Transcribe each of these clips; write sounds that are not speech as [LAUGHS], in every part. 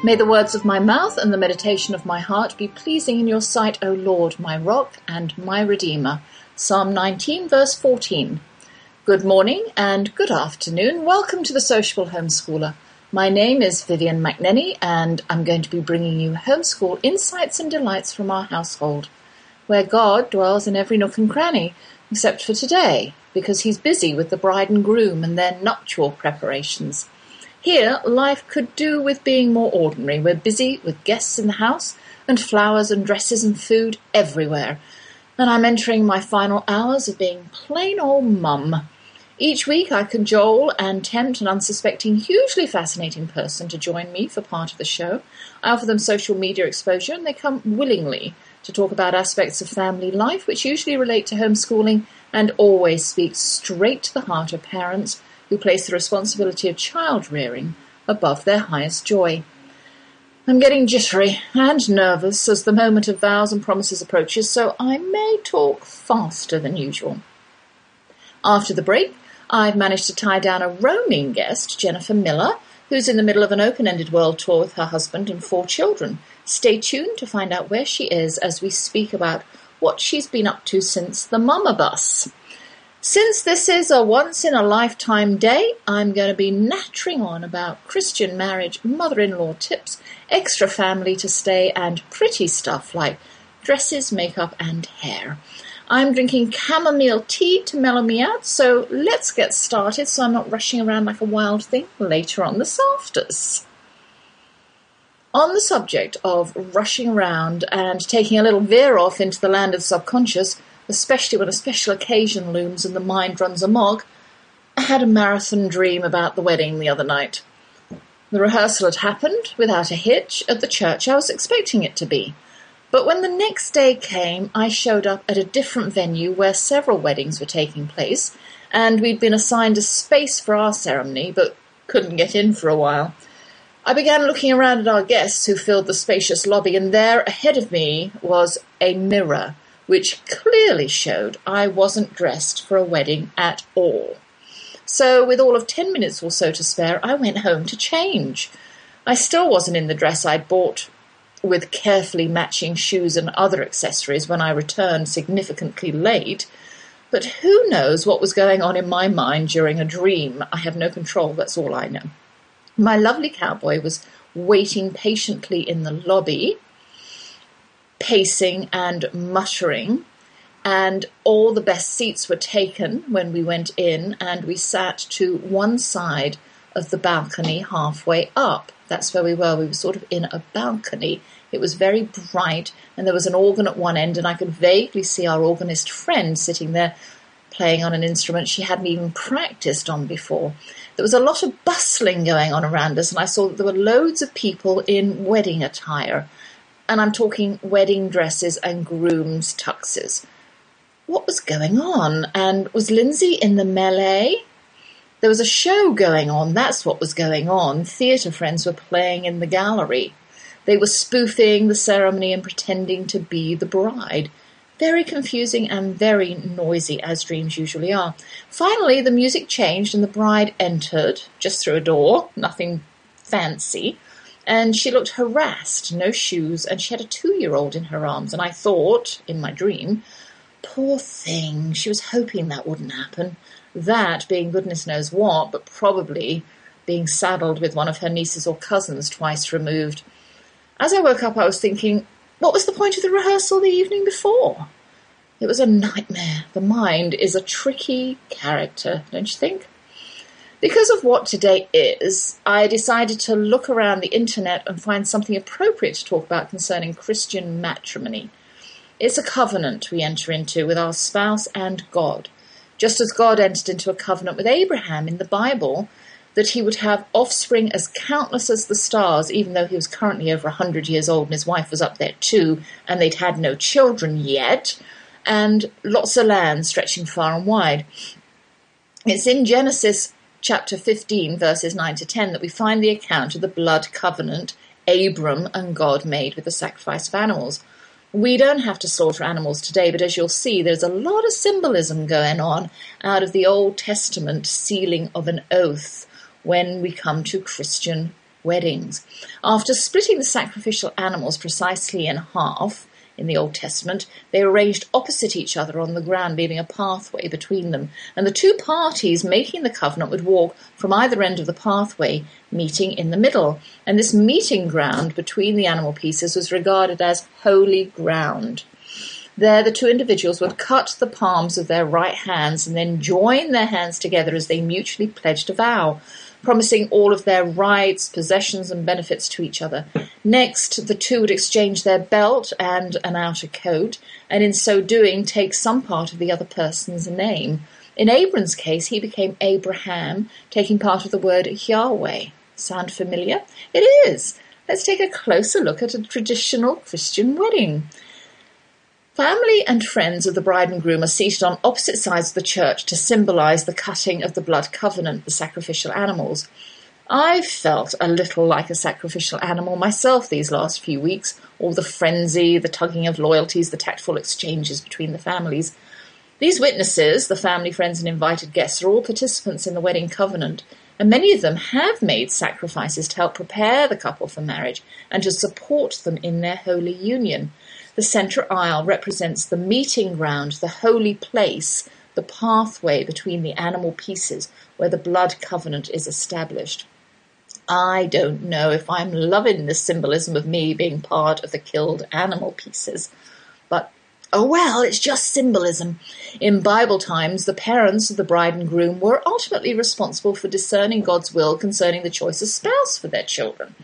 May the words of my mouth and the meditation of my heart be pleasing in your sight, O Lord, my rock and my redeemer. Psalm 19, verse 14. Good morning and good afternoon. Welcome to the Sociable Homeschooler. My name is Vivian McNenny, and I'm going to be bringing you homeschool insights and delights from our household, where God dwells in every nook and cranny, except for today, because he's busy with the bride and groom and their nuptial preparations. Here, life could do with being more ordinary. We're busy with guests in the house, and flowers and dresses and food everywhere. And I'm entering my final hours of being plain old mum. Each week I cajole and tempt an unsuspecting, hugely fascinating person to join me for part of the show. I offer them social media exposure, and they come willingly to talk about aspects of family life which usually relate to homeschooling and always speak straight to the heart of parents who place the responsibility of child rearing above their highest joy. I'm getting jittery and nervous as the moment of vows and promises approaches, so I may talk faster than usual. After the break, I've managed to tie down a roaming guest, Jennifer Miller, who's in the middle of an open ended world tour with her husband and four children. Stay tuned to find out where she is as we speak about what she's been up to since the Mama Bus. Since this is a once in a lifetime day, I'm going to be nattering on about Christian marriage, mother in law tips, extra family to stay, and pretty stuff like dresses, makeup, and hair. I'm drinking chamomile tea to mellow me out, so let's get started so I'm not rushing around like a wild thing later on this afters. On the subject of rushing around and taking a little veer off into the land of subconscious, especially when a special occasion looms and the mind runs amok, I had a marathon dream about the wedding the other night. The rehearsal had happened without a hitch at the church I was expecting it to be. But when the next day came, I showed up at a different venue where several weddings were taking place, and we'd been assigned a space for our ceremony, but couldn't get in for a while. I began looking around at our guests who filled the spacious lobby, and there ahead of me was a mirror which clearly showed I wasn't dressed for a wedding at all. So, with all of ten minutes or so to spare, I went home to change. I still wasn't in the dress I'd bought with carefully matching shoes and other accessories when I returned significantly late. But who knows what was going on in my mind during a dream? I have no control, that's all I know. My lovely cowboy was waiting patiently in the lobby pacing and muttering. And all the best seats were taken when we went in, and we sat to one side of the balcony halfway up. That's where we were. We were sort of in a balcony. It was very bright, and there was an organ at one end, and I could vaguely see our organist friend sitting there playing on an instrument she hadn't even practiced on before. There was a lot of bustling going on around us, and I saw that there were loads of people in wedding attire and I'm talking wedding dresses and grooms' tuxes. What was going on? And was Lindsay in the melee? There was a show going on, that's what was going on. Theatre friends were playing in the gallery. They were spoofing the ceremony and pretending to be the bride. Very confusing and very noisy, as dreams usually are. Finally, the music changed and the bride entered, just through a door, nothing fancy and she looked harassed, no shoes, and she had a two-year-old in her arms, and I thought, in my dream, poor thing, she was hoping that wouldn't happen. That being goodness knows what, but probably being saddled with one of her nieces or cousins twice removed. As I woke up, I was thinking, what was the point of the rehearsal the evening before? It was a nightmare. The mind is a tricky character, don't you think? Because of what today is, I decided to look around the internet and find something appropriate to talk about concerning Christian matrimony. It's a covenant we enter into with our spouse and God. Just as God entered into a covenant with Abraham in the Bible, that he would have offspring as countless as the stars, even though he was currently over a hundred years old and his wife was up there too, and they'd had no children yet, and lots of land stretching far and wide. It's in Genesis chapter 15, verses 9 to 10, that we find the account of the blood covenant Abram and God made with the sacrifice of animals. We don't have to slaughter animals today, but as you'll see, there's a lot of symbolism going on out of the Old Testament sealing of an oath when we come to Christian weddings. After splitting the sacrificial animals precisely in half, in the Old Testament, they arranged opposite each other on the ground, leaving a pathway between them, and the two parties making the covenant would walk from either end of the pathway, meeting in the middle. And this meeting ground between the animal pieces was regarded as holy ground. There, the two individuals would cut the palms of their right hands and then join their hands together as they mutually pledged a vow promising all of their rights, possessions, and benefits to each other. Next, the two would exchange their belt and an outer coat, and in so doing, take some part of the other person's name. In Abram's case, he became Abraham, taking part of the word Yahweh. Sound familiar? It is. Let's take a closer look at a traditional Christian wedding. Family and friends of the bride and groom are seated on opposite sides of the church to symbolize the cutting of the blood covenant, the sacrificial animals. I've felt a little like a sacrificial animal myself these last few weeks, all the frenzy, the tugging of loyalties, the tactful exchanges between the families. These witnesses, the family, friends, and invited guests, are all participants in the wedding covenant, and many of them have made sacrifices to help prepare the couple for marriage and to support them in their holy union. The centre aisle represents the meeting ground, the holy place, the pathway between the animal pieces where the blood covenant is established. I don't know if I'm loving the symbolism of me being part of the killed animal pieces, but oh well, it's just symbolism. In Bible times, the parents of the bride and groom were ultimately responsible for discerning God's will concerning the choice of spouse for their children.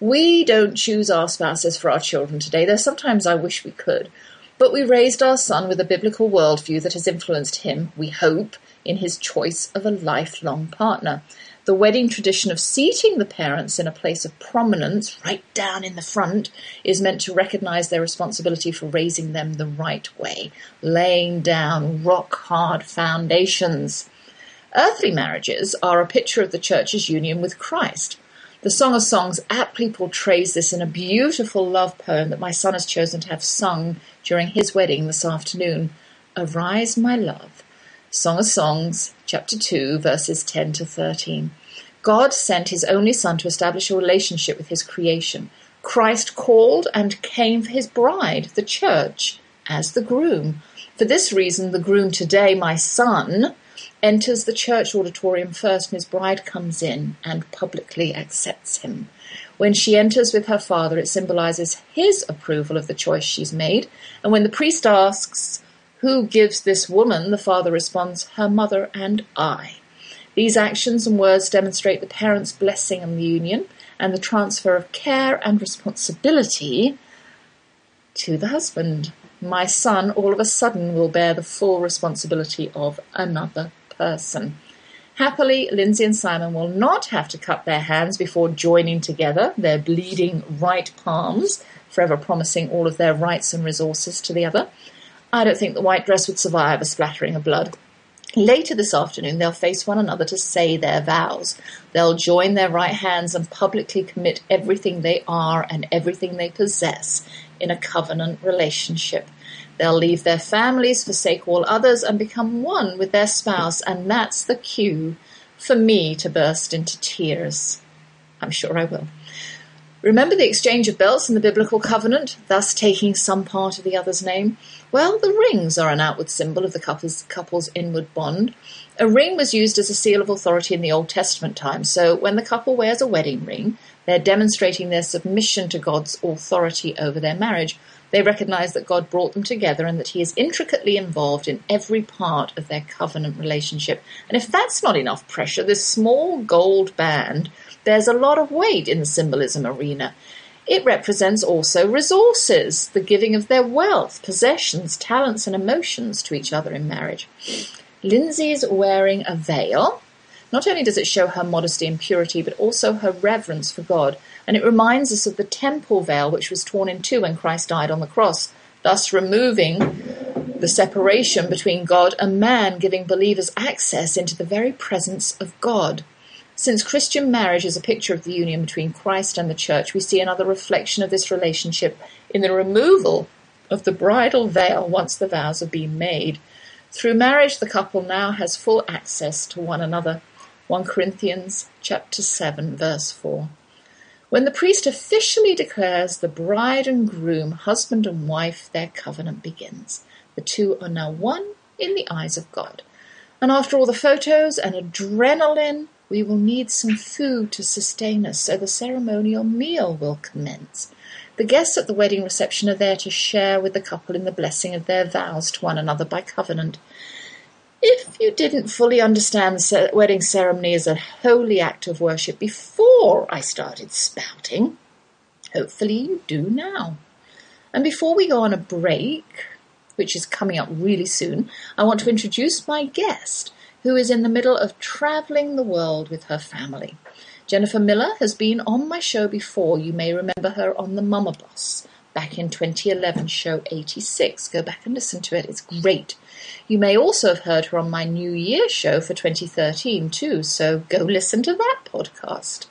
We don't choose our spouses for our children today, though sometimes I wish we could. But we raised our son with a biblical worldview that has influenced him, we hope, in his choice of a lifelong partner. The wedding tradition of seating the parents in a place of prominence, right down in the front, is meant to recognize their responsibility for raising them the right way, laying down rock hard foundations. Earthly marriages are a picture of the church's union with Christ. The Song of Songs aptly portrays this in a beautiful love poem that my son has chosen to have sung during his wedding this afternoon. Arise, my love. Song of Songs, chapter 2, verses 10 to 13. God sent his only son to establish a relationship with his creation. Christ called and came for his bride, the church, as the groom. For this reason, the groom today, my son, enters the church auditorium first and his bride comes in and publicly accepts him. When she enters with her father, it symbolizes his approval of the choice she's made. And when the priest asks, Who gives this woman? the father responds, Her mother and I. These actions and words demonstrate the parents' blessing on the union and the transfer of care and responsibility to the husband. My son, all of a sudden, will bear the full responsibility of another person. Happily, Lindsay and Simon will not have to cut their hands before joining together, their bleeding right palms, forever promising all of their rights and resources to the other. I don't think the white dress would survive a splattering of blood. Later this afternoon, they'll face one another to say their vows. They'll join their right hands and publicly commit everything they are and everything they possess in a covenant relationship. They'll leave their families, forsake all others, and become one with their spouse, and that's the cue for me to burst into tears. I'm sure I will. Remember the exchange of belts in the biblical covenant, thus taking some part of the other's name? Well, the rings are an outward symbol of the couple's, couple's inward bond. A ring was used as a seal of authority in the Old Testament times, so when the couple wears a wedding ring, they're demonstrating their submission to God's authority over their marriage. They recognize that God brought them together and that He is intricately involved in every part of their covenant relationship. And if that's not enough pressure, this small gold band bears a lot of weight in the symbolism arena. It represents also resources, the giving of their wealth, possessions, talents, and emotions to each other in marriage. Lindsay's wearing a veil, Not only does it show her modesty and purity, but also her reverence for God, and it reminds us of the temple veil which was torn in two when Christ died on the cross, thus removing the separation between God and man, giving believers access into the very presence of God. Since Christian marriage is a picture of the union between Christ and the church, we see another reflection of this relationship in the removal of the bridal veil once the vows have been made. Through marriage, the couple now has full access to one another. 1 Corinthians chapter 7 verse 4. When the priest officially declares the bride and groom, husband and wife, their covenant begins. The two are now one in the eyes of God. And after all the photos and adrenaline, we will need some food to sustain us, so the ceremonial meal will commence. The guests at the wedding reception are there to share with the couple in the blessing of their vows to one another by covenant. If you didn't fully understand the wedding ceremony as a holy act of worship before I started spouting, hopefully you do now. And before we go on a break, which is coming up really soon, I want to introduce my guest, who is in the middle of traveling the world with her family. Jennifer Miller has been on my show before. You may remember her on the Mama Bus back in 2011, show 86. Go back and listen to it, it's great. You may also have heard her on my New Year show for 2013 too, so go listen to that podcast.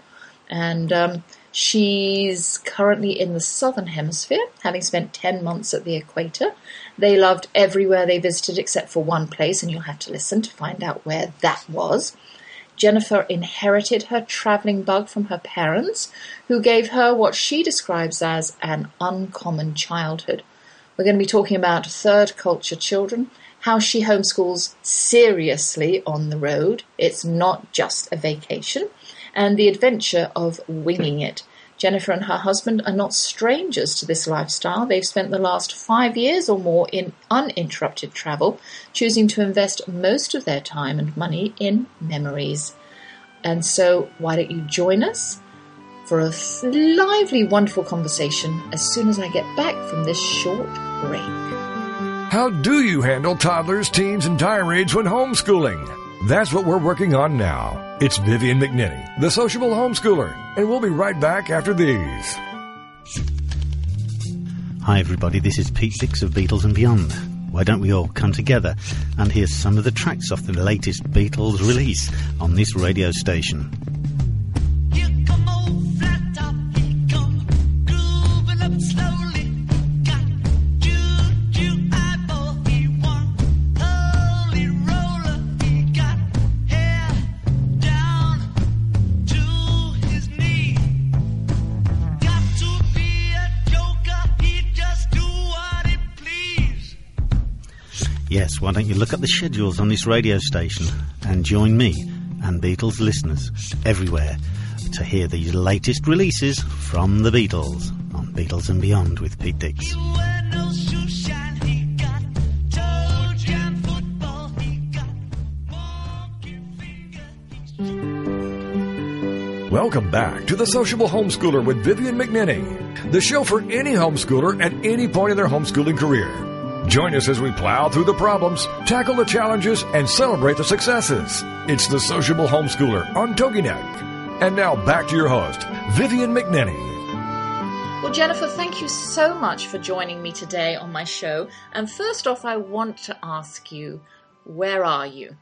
And um, she's currently in the Southern Hemisphere, having spent 10 months at the equator. They loved everywhere they visited except for one place, and you'll have to listen to find out where that was. Jennifer inherited her traveling bug from her parents, who gave her what she describes as an uncommon childhood. We're going to be talking about third culture children, how she homeschools seriously on the road. It's not just a vacation, and the adventure of winging it. Jennifer and her husband are not strangers to this lifestyle. They've spent the last five years or more in uninterrupted travel, choosing to invest most of their time and money in memories. And so, why don't you join us for a lively, wonderful conversation as soon as I get back from this short break? How do you handle toddlers, teens, and tirades when homeschooling? That's what we're working on now. It's Vivian McNinney, the sociable homeschooler, and we'll be right back after these. Hi, everybody. This is Pete Dix of Beatles and Beyond. Why don't we all come together and hear some of the tracks off the latest Beatles release on this radio station? Yes, why don't you look at the schedules on this radio station and join me and Beatles listeners everywhere to hear the latest releases from the Beatles on Beatles and Beyond with Pete Dix. Welcome back to the Sociable Homeschooler with Vivian McNinney, the show for any homeschooler at any point in their homeschooling career. Join us as we plow through the problems, tackle the challenges, and celebrate the successes. It's the Sociable Homeschooler on TogiNet. And now back to your host, Vivian McNinney. Well, Jennifer, thank you so much for joining me today on my show. And first off, I want to ask you, where are you?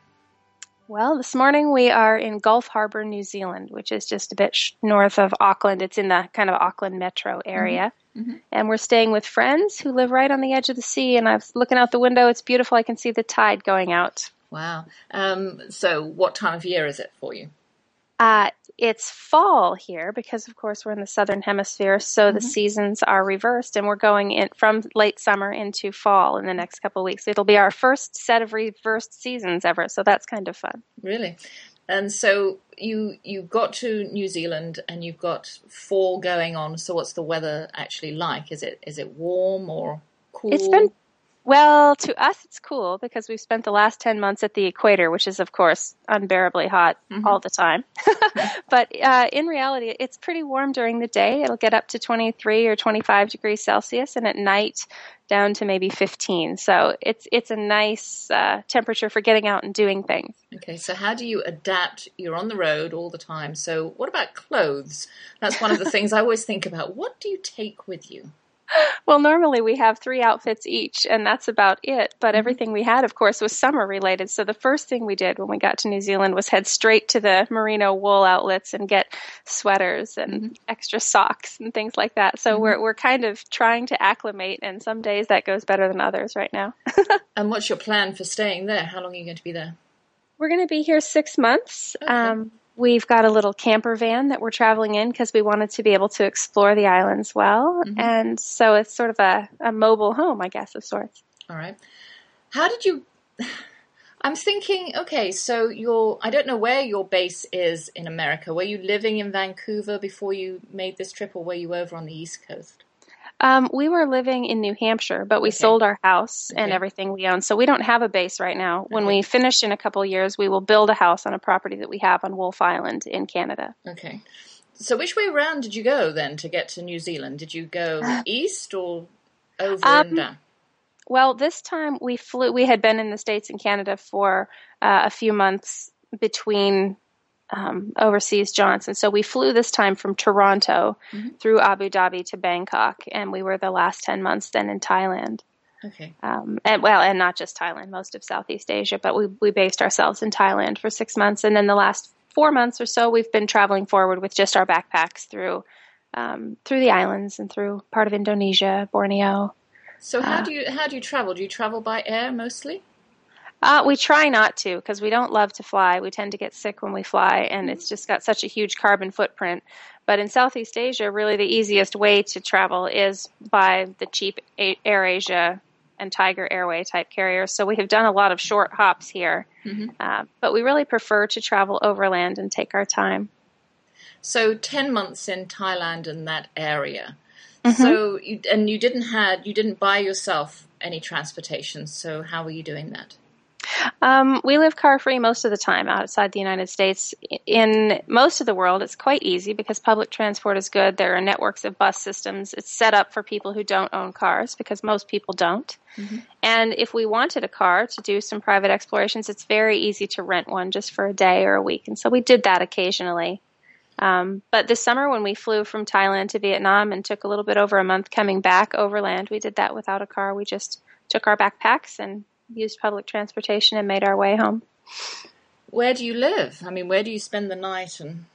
Well, this morning we are in Gulf Harbour, New Zealand, which is just a bit north of Auckland. It's in the kind of Auckland metro area. Mm-hmm. Mm-hmm. And we're staying with friends who live right on the edge of the sea. And I was looking out the window. It's beautiful. I can see the tide going out. Wow. Um, so, what time of year is it for you? Uh, it's fall here because, of course, we're in the southern hemisphere, so mm-hmm. the seasons are reversed, and we're going in from late summer into fall in the next couple of weeks. It'll be our first set of reversed seasons ever, so that's kind of fun. Really, and so you you got to New Zealand and you've got fall going on. So what's the weather actually like? Is it is it warm or cool? It's been Well, to us, it's cool because we've spent the last 10 months at the equator, which is, of course, unbearably hot mm-hmm. all the time. [LAUGHS] but uh, in reality, it's pretty warm during the day. It'll get up to 23 or 25 degrees Celsius, and at night, down to maybe 15. So it's it's a nice uh, temperature for getting out and doing things. Okay, so how do you adapt? You're on the road all the time. So what about clothes? That's one of the things I always think about. What do you take with you? [LAUGHS] well, normally we have three outfits each, and that's about it. But mm-hmm. everything we had, of course, was summer related. So the first thing we did when we got to New Zealand was head straight to the merino wool outlets and get sweaters and mm-hmm. extra socks and things like that. So mm-hmm. we're we're kind of trying to acclimate, and some days that goes better than others right now. [LAUGHS] and what's your plan for staying there? How long are you going to be there? We're going to be here six months. Okay. Um, We've got a little camper van that we're traveling in because we wanted to be able to explore the islands well. Mm-hmm. And so it's sort of a, a mobile home, I guess, of sorts. All right. How did you. [SIGHS] I'm thinking, okay, so you're, I don't know where your base is in America. Were you living in Vancouver before you made this trip, or were you over on the East Coast? Um, we were living in New Hampshire, but we okay. sold our house okay. and everything we own, so we don't have a base right now. When we finish in a couple years, we will build a house on a property that we have on Wolfe Island in Canada. Okay. So which way around did you go then to get to New Zealand? Did you go [SIGHS] east or over um, and down? Well, this time we flew. We had been in the states and Canada for uh, a few months between um, overseas jaunts. And so we flew this time from Toronto mm-hmm. through Abu Dhabi to Bangkok, and we were the last 10 months then in Thailand. Okay. Um, and well, and not just Thailand, most of Southeast Asia, but we, we based ourselves in Thailand for six months. And then the last four months or so, we've been traveling forward with just our backpacks through, um, through the islands and through part of Indonesia, Borneo. So how uh, do you, how do you travel? Do you travel by air mostly? Uh, we try not to because we don't love to fly. We tend to get sick when we fly, and it's just got such a huge carbon footprint. But in Southeast Asia, really the easiest way to travel is by the cheap AirAsia and Tiger Airway type carriers. So we have done a lot of short hops here, mm-hmm. uh, but we really prefer to travel overland and take our time. So ten months in Thailand and that area. Mm-hmm. So you, and you didn't had you didn't buy yourself any transportation. So how were you doing that? Um, we live car free most of the time outside the United States. In most of the world, it's quite easy because public transport is good. There are networks of bus systems. It's set up for people who don't own cars because most people don't. Mm-hmm. And if we wanted a car to do some private explorations, it's very easy to rent one just for a day or a week. And so we did that occasionally. Um, but this summer, when we flew from Thailand to Vietnam and took a little bit over a month coming back overland, we did that without a car. We just took our backpacks and used public transportation and made our way home. Where do you live? I mean, where do you spend the night and,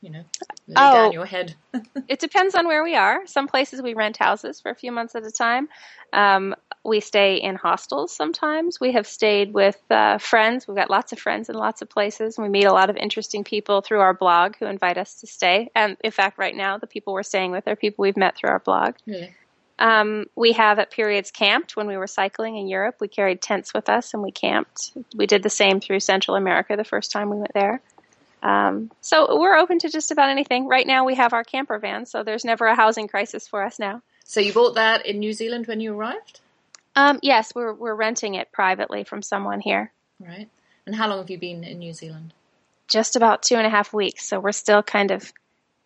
you know, lay oh, down your head? [LAUGHS] it depends on where we are. Some places we rent houses for a few months at a time. Um, we stay in hostels sometimes. We have stayed with uh, friends. We've got lots of friends in lots of places. We meet a lot of interesting people through our blog who invite us to stay. And in fact, right now, the people we're staying with are people we've met through our blog. Really? Um, we have at periods camped when we were cycling in Europe. We carried tents with us and we camped. We did the same through Central America the first time we went there. Um, so we're open to just about anything. Right now we have our camper van, so there's never a housing crisis for us now. So you bought that in New Zealand when you arrived? Um, yes, we're we're renting it privately from someone here. Right. And how long have you been in New Zealand? Just about two and a half weeks. So we're still kind of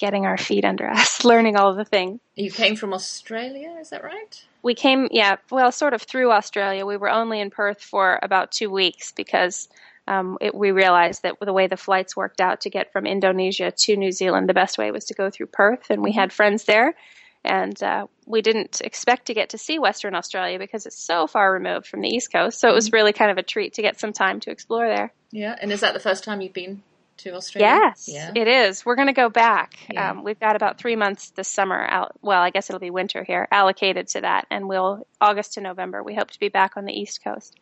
getting our feet under us, [LAUGHS] learning all the things. You came from Australia, is that right? We came, yeah, well, sort of through Australia. We were only in Perth for about two weeks because um, it, we realized that the way the flights worked out to get from Indonesia to New Zealand, the best way was to go through Perth, and we had friends there. And uh, we didn't expect to get to see Western Australia because it's so far removed from the East Coast. So it was mm-hmm. really kind of a treat to get some time to explore there. Yeah, and is that the first time you've been to Australia? Yes, yeah. it is. We're going to go back. Yeah. Um, we've got about three months this summer. Out, well, I guess it'll be winter here, allocated to that, and we'll August to November. We hope to be back on the east coast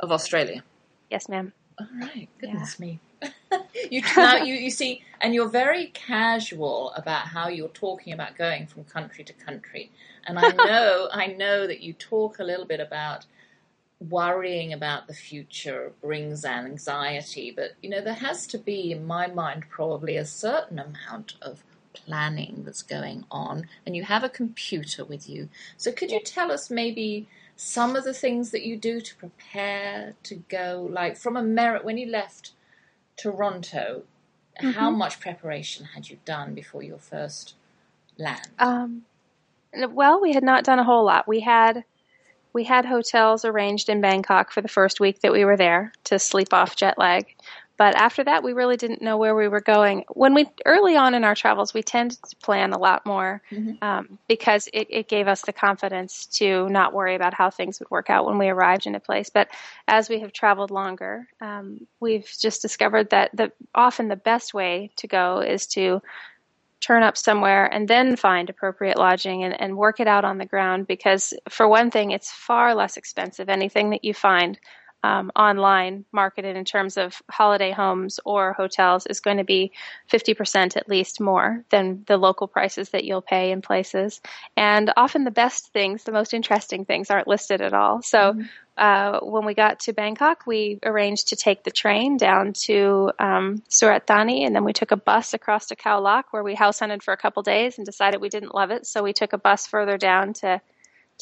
of Australia. Yes, ma'am. All right. Goodness yeah. me. [LAUGHS] you now you, you see, and you're very casual about how you're talking about going from country to country. And I [LAUGHS] know I know that you talk a little bit about worrying about the future brings anxiety, but you know, there has to be, in my mind, probably a certain amount of planning that's going on, and you have a computer with you. So, could you tell us maybe some of the things that you do to prepare to go? Like from a America, when you left Toronto, mm-hmm. how much preparation had you done before your first land? Um, well, we had not done a whole lot. We had we had hotels arranged in Bangkok for the first week that we were there to sleep off jet lag. But after that, we really didn't know where we were going. When we early on in our travels, we tended to plan a lot more mm-hmm. um, because it, it, gave us the confidence to not worry about how things would work out when we arrived in a place. But as we have traveled longer, um, we've just discovered that the often the best way to go is to turn up somewhere and then find appropriate lodging and, and work it out on the ground because for one thing it's far less expensive anything that you find um, online marketed in terms of holiday homes or hotels is going to be 50% at least more than the local prices that you'll pay in places. And often the best things, the most interesting things, aren't listed at all. So mm-hmm. uh, when we got to Bangkok, we arranged to take the train down to um, Surat Thani, and then we took a bus across to Khao Lak, where we house hunted for a couple days and decided we didn't love it. So we took a bus further down to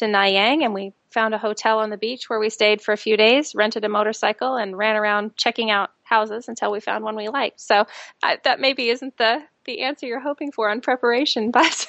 to Nai Yang and we found a hotel on the beach where we stayed for a few days, rented a motorcycle, and ran around checking out houses until we found one we liked. So I, that maybe isn't the the answer you're hoping for on preparation, [LAUGHS] but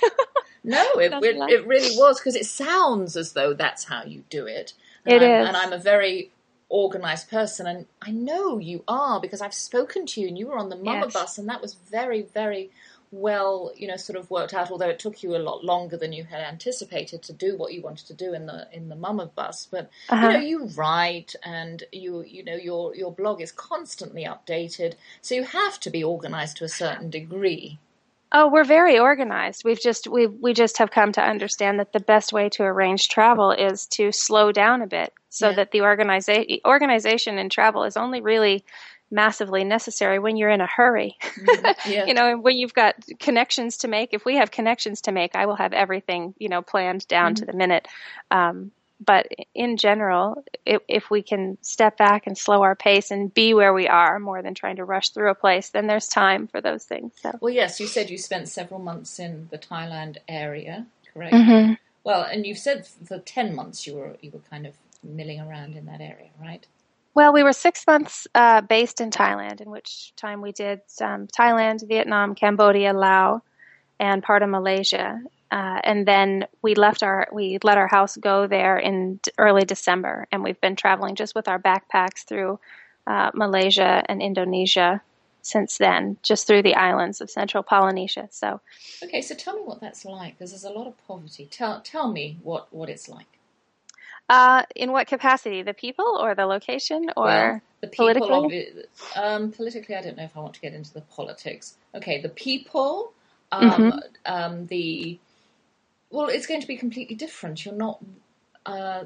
no, it it, it, really was because it sounds as though that's how you do it. And It I'm, is, and I'm a very organized person, and I know you are because I've spoken to you, and you were on the Mama yes. bus, and that was very, very well, you know, sort of worked out. Although it took you a lot longer than you had anticipated to do what you wanted to do in the in the Mama bus, but uh-huh. you know, you write and you you know your your blog is constantly updated, so you have to be organized to a certain degree. Oh, we're very organized. We've just we we just have come to understand that the best way to arrange travel is to slow down a bit, so yeah. that the organiza- organization in travel is only really massively necessary when you're in a hurry. [LAUGHS] Mm-hmm. Yeah. you know, when you've got connections to make. If we have connections to make, I will have everything, you know, planned down mm-hmm. to the minute. Um, but in general, if, if, we can step back and slow our pace and be where we are more than trying to rush through a place, then there's time for those things. So. Well, yes, you said you spent several months in the Thailand area, correct? Mm-hmm. Well, and you've said for ten months you were you were kind of milling around in that area, right? Well, we were six months uh, based in Thailand, in which time we did um, Thailand, Vietnam, Cambodia, Laos, and part of Malaysia. Uh, and then we left our we let our house go there in early December, and we've been traveling just with our backpacks through uh, Malaysia and Indonesia since then, just through the islands of Central Polynesia. So, okay, so tell me what that's like, because there's a lot of poverty. Tell tell me what what it's like. Uh, in what capacity? The people or the location or well, the people politically? Um, politically, I don't know if I want to get into the politics. Okay, the people, um, mm-hmm. um, the well, it's going to be completely different. You're not. Uh,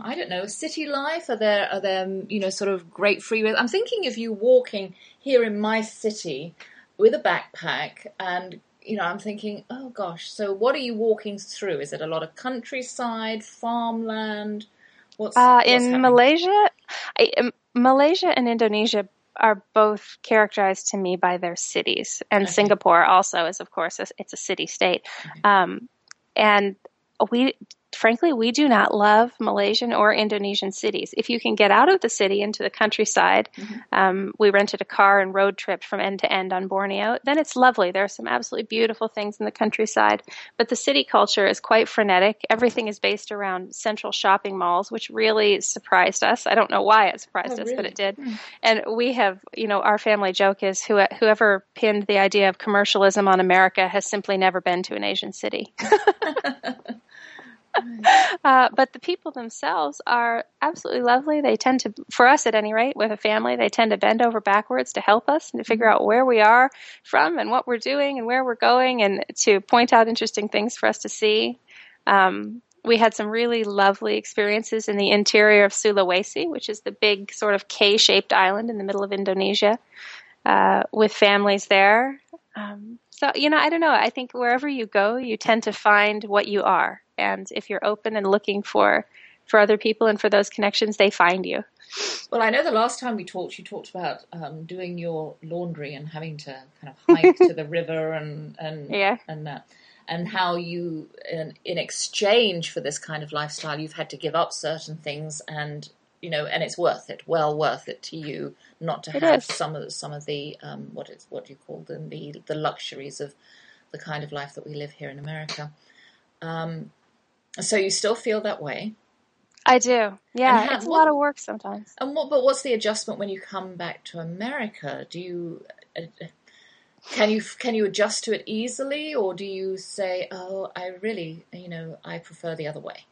I don't know, city life? Are there are there you know sort of great freeways? I'm thinking of you walking here in my city with a backpack and you know, I'm thinking, oh gosh, so what are you walking through? Is it a lot of countryside, farmland? What's, uh, what's in happening? Malaysia? I, um, Malaysia and Indonesia are both characterized to me by their cities, and okay. Singapore also is, of course, a, it's a city state. Okay. Um, and we frankly, we do not love Malaysian or Indonesian cities. If you can get out of the city into the countryside, mm-hmm. um, we rented a car and road tripped from end to end on Borneo, then it's lovely. There are some absolutely beautiful things in the countryside. But the city culture is quite frenetic. Everything is based around central shopping malls, which really surprised us. I don't know why it surprised oh, us, really? but it did. Mm. And we have, you know, our family joke is who, whoever pinned the idea of commercialism on America has simply never been to an Asian city. [LAUGHS] [LAUGHS] [LAUGHS] uh, but the people themselves are absolutely lovely. They tend to, for us at any rate, with a family, they tend to bend over backwards to help us and to figure out where we are from and what we're doing and where we're going and to point out interesting things for us to see. Um, we had some really lovely experiences in the interior of Sulawesi, which is the big sort of K shaped island in the middle of Indonesia, uh, with families there. Um, so, you know, I don't know. I think wherever you go, you tend to find what you are and if you're open and looking for for other people and for those connections, they find you. Well, I know the last time we talked, you talked about um, doing your laundry and having to kind of hike to the [LAUGHS] river and and yeah. and that. and how you, in, in exchange for this kind of lifestyle, you've had to give up certain things, and you know, and it's worth it, well worth it to you, not to It have is. some of the, some of the um, what is what do you call them the the luxuries of the kind of life that we live here in America. Um, so you still feel that way, I do. Yeah, how- it's a what- lot of work sometimes. and what? But what's the adjustment when you come back to America? Do you uh, uh, can you can you adjust to it easily, or do you say, "Oh, I really, you know, I prefer the other way"?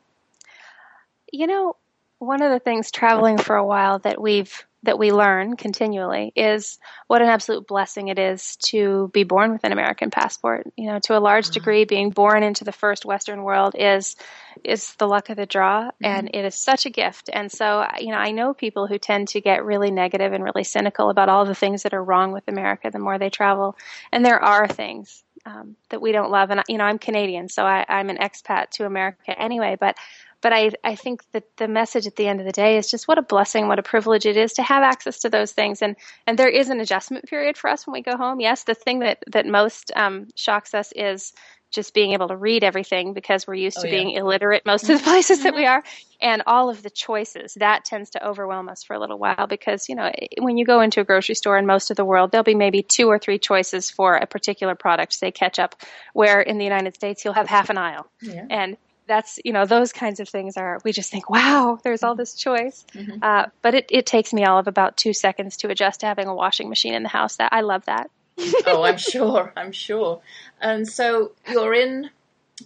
You know, one of the things traveling for a while that we've that we learn continually is what an absolute blessing it is to be born with an American passport. You know, to a large degree, being born into the first Western world is is the luck of the draw, and it is such a gift. And so, you know, I know people who tend to get really negative and really cynical about all the things that are wrong with America the more they travel, and there are things um, that we don't love. And you know, I'm Canadian, so I, I'm an expat to America anyway, but but I, I think that the message at the end of the day is just what a blessing, what a privilege it is to have access to those things. And, and there is an adjustment period for us when we go home. Yes, the thing that, that most um, shocks us is just being able to read everything because we're used Oh, to yeah. being illiterate most of the places that we are. And all of the choices, that tends to overwhelm us for a little while because, you know, when you go into a grocery store in most of the world, there'll be maybe two or three choices for a particular product, say ketchup, where in the United States you'll have half an aisle Yeah. and that's you know those kinds of things are we just think wow there's all this choice uh, but it, it takes me all of about two seconds to adjust to having a washing machine in the house that i love that [LAUGHS] oh, I'm sure. I'm sure. And so you're in,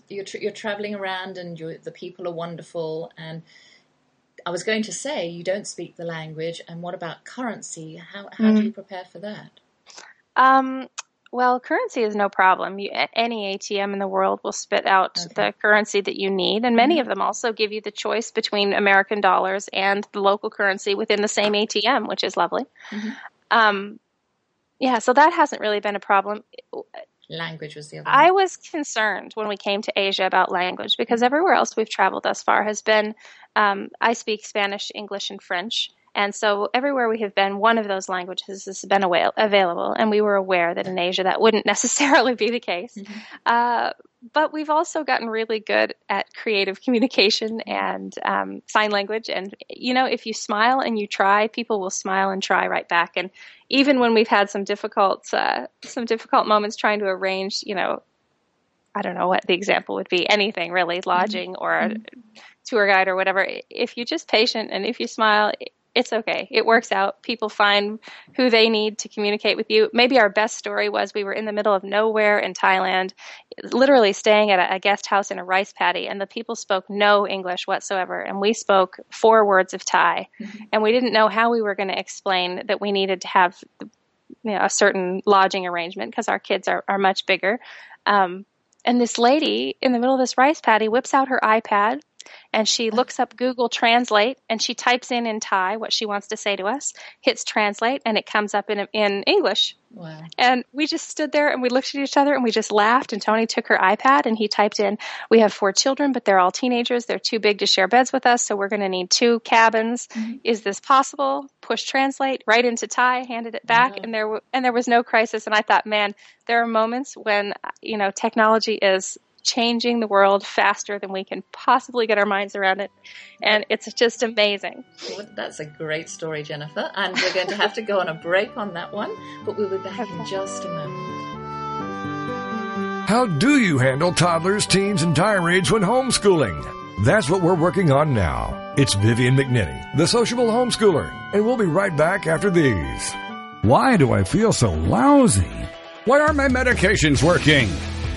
you're tra- you're traveling around, and you're, the people are wonderful. And I was going to say you don't speak the language. And what about currency? How how do you prepare for that? um, well currency is no problem you, any atm in the world will spit out the currency that you need and many of them also give you the choice between american dollars and the local currency within the same atm which is lovely um, yeah so that hasn't really been a problem Language was the other. I one. was concerned when we came to Asia about language because everywhere else we've traveled thus far has been um, I speak Spanish, English, and French. And so everywhere we have been, one of those languages has been avail- available, and we were aware that in Asia that wouldn't [LAUGHS] necessarily be the case. Uh, but we've also gotten really good at creative communication and um, sign language. And you know, if you smile and you try, people will smile and try right back. And even when we've had some difficult, uh, some difficult moments trying to arrange, you know, I don't know what the example would be, anything really, lodging or a tour guide or whatever. If you're just patient and if you smile, it's okay. It works out. People find who they need to communicate with you. Maybe our best story was we were in the middle of nowhere in Thailand, literally staying at a, guest house in a rice paddy, and the people spoke no English whatsoever. And we spoke four words of Thai. And we didn't know how we were going to explain that we needed to have you know, a certain lodging arrangement because our kids are, are much bigger. Um, and this lady in the middle of this rice paddy whips out her iPad and she uh-huh. looks up Google Translate and she types in in Thai what she wants to say to us, hits translate, and it comes up in, in English. Wow. And we just stood there and we looked at each other and we just laughed. And Tony took her iPad and he typed in, We have four children, but they're all teenagers. They're too big to share beds with us. So we're going to need two cabins. Mm-hmm. Is this possible? Push translate right into Thai, handed it back. And there, w- and there was no crisis. And I thought, man, there are moments when, you know, technology is changing the world faster than we can possibly get our minds around it. And it's just amazing. Well, that's a great story, Jennifer. And we're going to have to go on a break on that one, but we'll be back in just a moment. How do you handle toddlers, teens, and tirades when homeschooling? That's what we're working on now. It's Vivian McNinney, the sociable homeschooler, and we'll be right back after these. Why do I feel so lousy? Why aren't my medications working?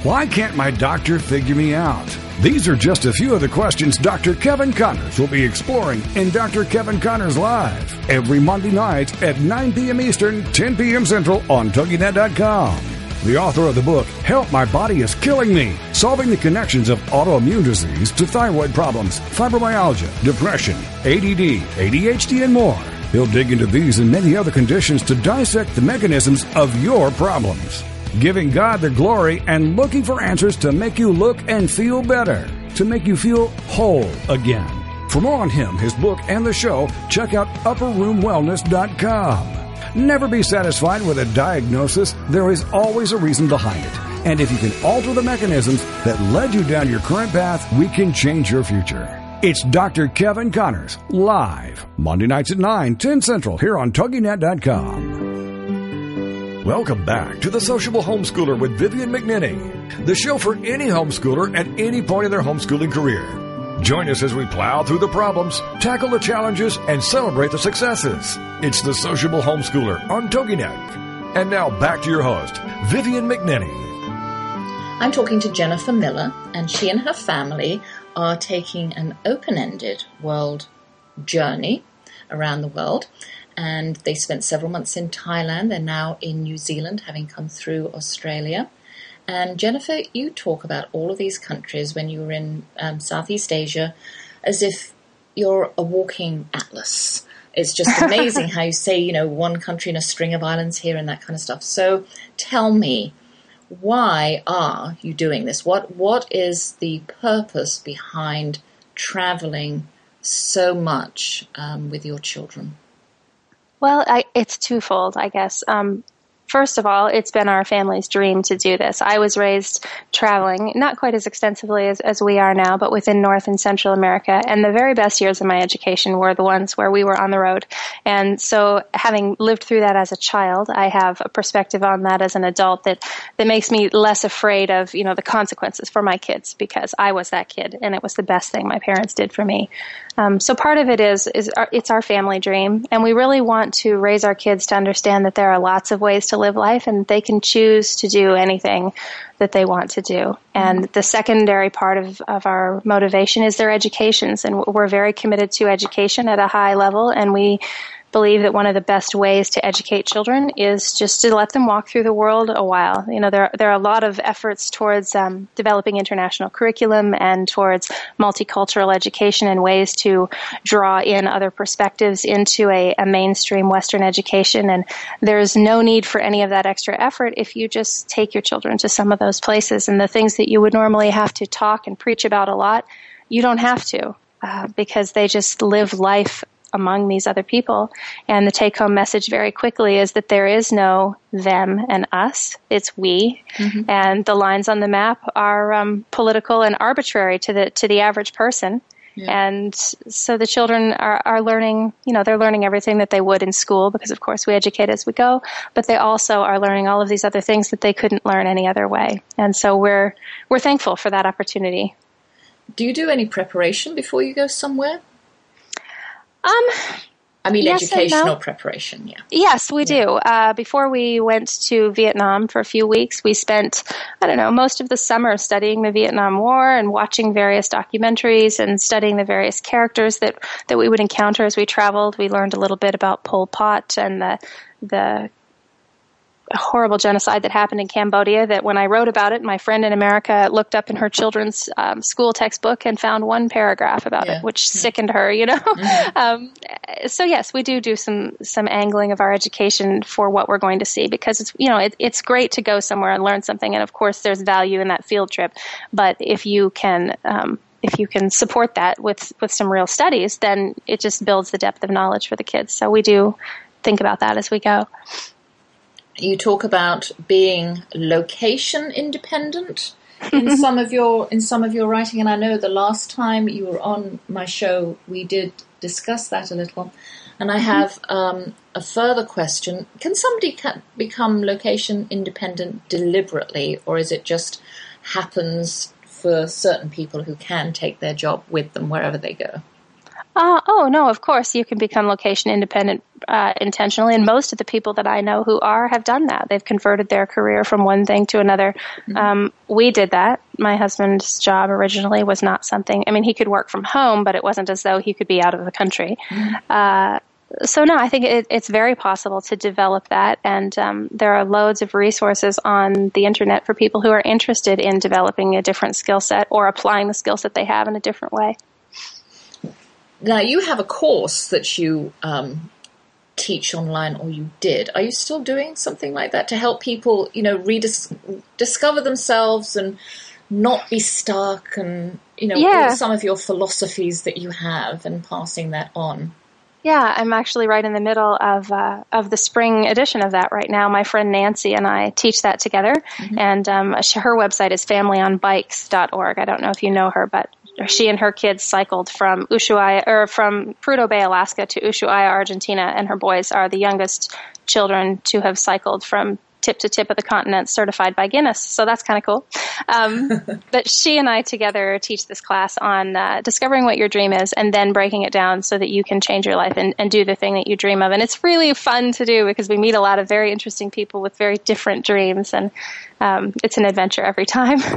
Why can't my doctor figure me out? These are just a few of the questions Dr. Kevin Conners will be exploring in Dr. Kevin Conners Live every Monday night at 9 p.m. Eastern, 10 p.m. Central on TogiNet.com. The author of the book, Help My Body is Killing Me, solving the connections of autoimmune disease to thyroid problems, fibromyalgia, depression, ADD, ADHD, and more. He'll dig into these and many other conditions to dissect the mechanisms of your problems. Giving God the glory and looking for answers to make you look and feel better, to make you feel whole again. For more on him, his book, and the show, check out upperroomwellness.com. Never be satisfied with a diagnosis. There is always a reason behind it. And if you can alter the mechanisms that led you down your current path, we can change your future. It's Dr. Kevin Conners, live, Monday nights at 9, 10 Central, here on TogiNet.com. Welcome back to The Sociable Homeschooler with Vivian McNinney, the show for any homeschooler at any point in their homeschooling career. Join us as we plow through the problems, tackle the challenges, and celebrate the successes. It's The Sociable Homeschooler on TogiNet. And now back to your host, Vivian McNinney. I'm talking to Jennifer Miller, and she and her family are taking an open ended world journey around the world. And they spent several months in Thailand. They're now in New Zealand, having come through Australia. And Jennifer, you talk about all of these countries when you were in um, Southeast Asia as if you're a walking atlas. It's just [LAUGHS] amazing how you say, you know, one country in a string of islands here and that kind of stuff. So tell me, why are you doing this? What what is the purpose behind traveling so much um, with your children? Well, I, it's twofold, I guess. Um, First of all, it's been our family's dream to do this. I was raised traveling, not quite as extensively as, as we are now, but within North and Central America. And the very best years of my education were the ones where we were on the road. And so having lived through that as a child, I have a perspective on that as an adult that, that makes me less afraid of, you know, the consequences for my kids because I was that kid and it was the best thing my parents did for me. Um, so part of it is is our, it's our family dream, and we really want to raise our kids to understand that there are lots of ways to live life, and they can choose to do anything that they want to do. And the secondary part of, of our motivation is their educations, and we're very committed to education at a high level, and we believe that one of the best ways to educate children is just to let them walk through the world a while. You know, there there are a lot of efforts towards um, developing international curriculum and towards multicultural education and ways to draw in other perspectives into a, a mainstream Western education. And there's no need for any of that extra effort if you just take your children to some of those places and the things that you would normally have to talk and preach about a lot. You don't have to. Uh, because they just live life among these other people. And the take home message very quickly is that there is no them and us, it's we. Mm-hmm. And the lines on the map are um, political and arbitrary to the, to the average person. Yeah. And so the children are, are learning, you know, they're learning everything that they would in school because, of course, we educate as we go, but they also are learning all of these other things that they couldn't learn any other way. And so we're, we're thankful for that opportunity. Do you do any preparation before you go somewhere? Um, I mean, yes educational no. preparation, yeah. Yes, we yeah. do. Uh, before we went to Vietnam for a few weeks, we spent, I don't know, most of the summer studying the Vietnam War and watching various documentaries and studying the various characters that, that we would encounter as we traveled. We learned a little bit about Pol Pot and the, the horrible genocide that happened in Cambodia that when I wrote about it, my friend in America looked up in her children's um, school textbook and found one paragraph about yeah. it, which mm-hmm. sickened her, you know? Mm-hmm. [LAUGHS] Um, so yes, we do do some, some angling of our education for what we're going to see because it's, you know, it, it's great to go somewhere and learn something. And of course there's value in that field trip. But if you can, um, if you can support that with, with some real studies, then it just builds the depth of knowledge for the kids. So we do think about that as we go you talk about being location independent in [LAUGHS] some of your in some of your writing, and I know the last time you were on my show, we did discuss that a little. And I mm-hmm. have um, a further question: Can somebody ca- become location independent deliberately, or is it just happens for certain people who can take their job with them wherever they go? Uh, oh no, of course you can become location independent uh, intentionally, and most of the people that I know who are have done that. They've converted their career from one thing to another. Mm-hmm. Um, we did that. My husband's job originally was not something. I mean, he could work from home, but it wasn't as though he could be out of the country. Mm-hmm. Uh, so no, I think it, it's very possible to develop that, and um, there are loads of resources on the internet for people who are interested in developing a different skill set or applying the skill set they have in a different way. Now you have a course that you um, teach online, or you did. Are you still doing something like that to help people, you know, rediscover themselves and not be stuck, and you know, yeah. some of your philosophies that you have, and passing that on? Yeah, I'm actually right in the middle of uh, of the spring edition of that right now. My friend Nancy and I teach that together, mm-hmm. and um, her website is familyonbikes.org. I don't know if you know her, but she and her kids cycled from Ushuaia or from Prudhoe Bay, Alaska to Ushuaia, Argentina, and her boys are the youngest children to have cycled from tip to tip of the continent certified by Guinness. So that's kind of cool. Um, [LAUGHS] but she and I together teach this class on uh, discovering what your dream is and then breaking it down so that you can change your life and, and do the thing that you dream of. And it's really fun to do because we meet a lot of very interesting people with very different dreams. And um, it's an adventure every time. [LAUGHS]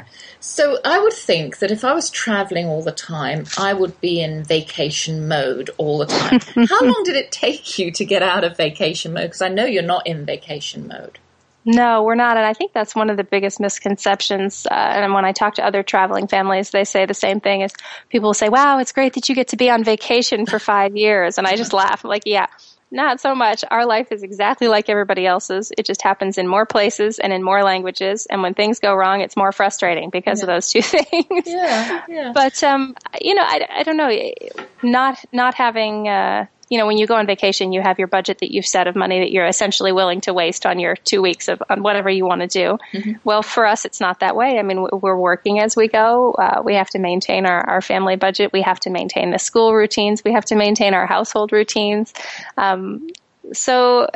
So I would think that if I was traveling all the time, I would be in vacation mode all the time. [LAUGHS] How long did it take you to get out of vacation mode? Because I know you're not in vacation mode. No, we're not. And I think that's one of the biggest misconceptions. Uh, and when I talk to other traveling families, they say the same thing is people say, wow, it's great that you get to be on vacation for [LAUGHS] five years. And I just laugh. I'm like, yeah, not so much. Our life is exactly like everybody else's. It just happens in more places and in more languages. And when things go wrong, it's more frustrating because yeah. of those two [LAUGHS] things. Yeah, yeah. But, um, you know, I, I don't know. Not, not having, uh, you know, when you go on vacation, you have your budget that you've set of money that you're essentially willing to waste on your two weeks of on whatever you want to do. Mm-hmm. Well, for us, it's not that way. I mean, we're working as we go. Uh, we have to maintain our, our family budget. We have to maintain the school routines. We have to maintain our household routines. Um, so,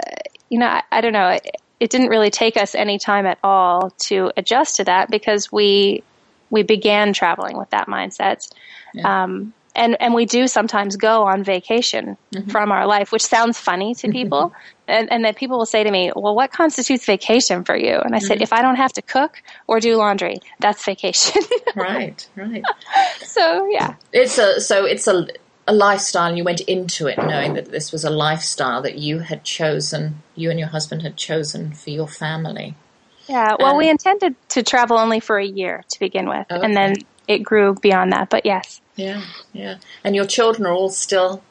you know, I, I don't know. It, it didn't really take us any time at all to adjust to that because we we began traveling with that mindset. Yeah. Um, and and we do sometimes go on vacation mm-hmm. from our life, which sounds funny to [LAUGHS] people. and and then people will say to me, "Well, what constitutes vacation for you?" And I mm-hmm. said, "If I don't have to cook or do laundry, that's vacation." [LAUGHS] right, right. So yeah, it's a so it's a a lifestyle, and you went into it knowing that this was a lifestyle that you had chosen, you and your husband had chosen for your family. Yeah, well, we intended to travel only for a year to begin with, okay. and then it grew beyond that. But yes. Yeah, yeah. And your children are all still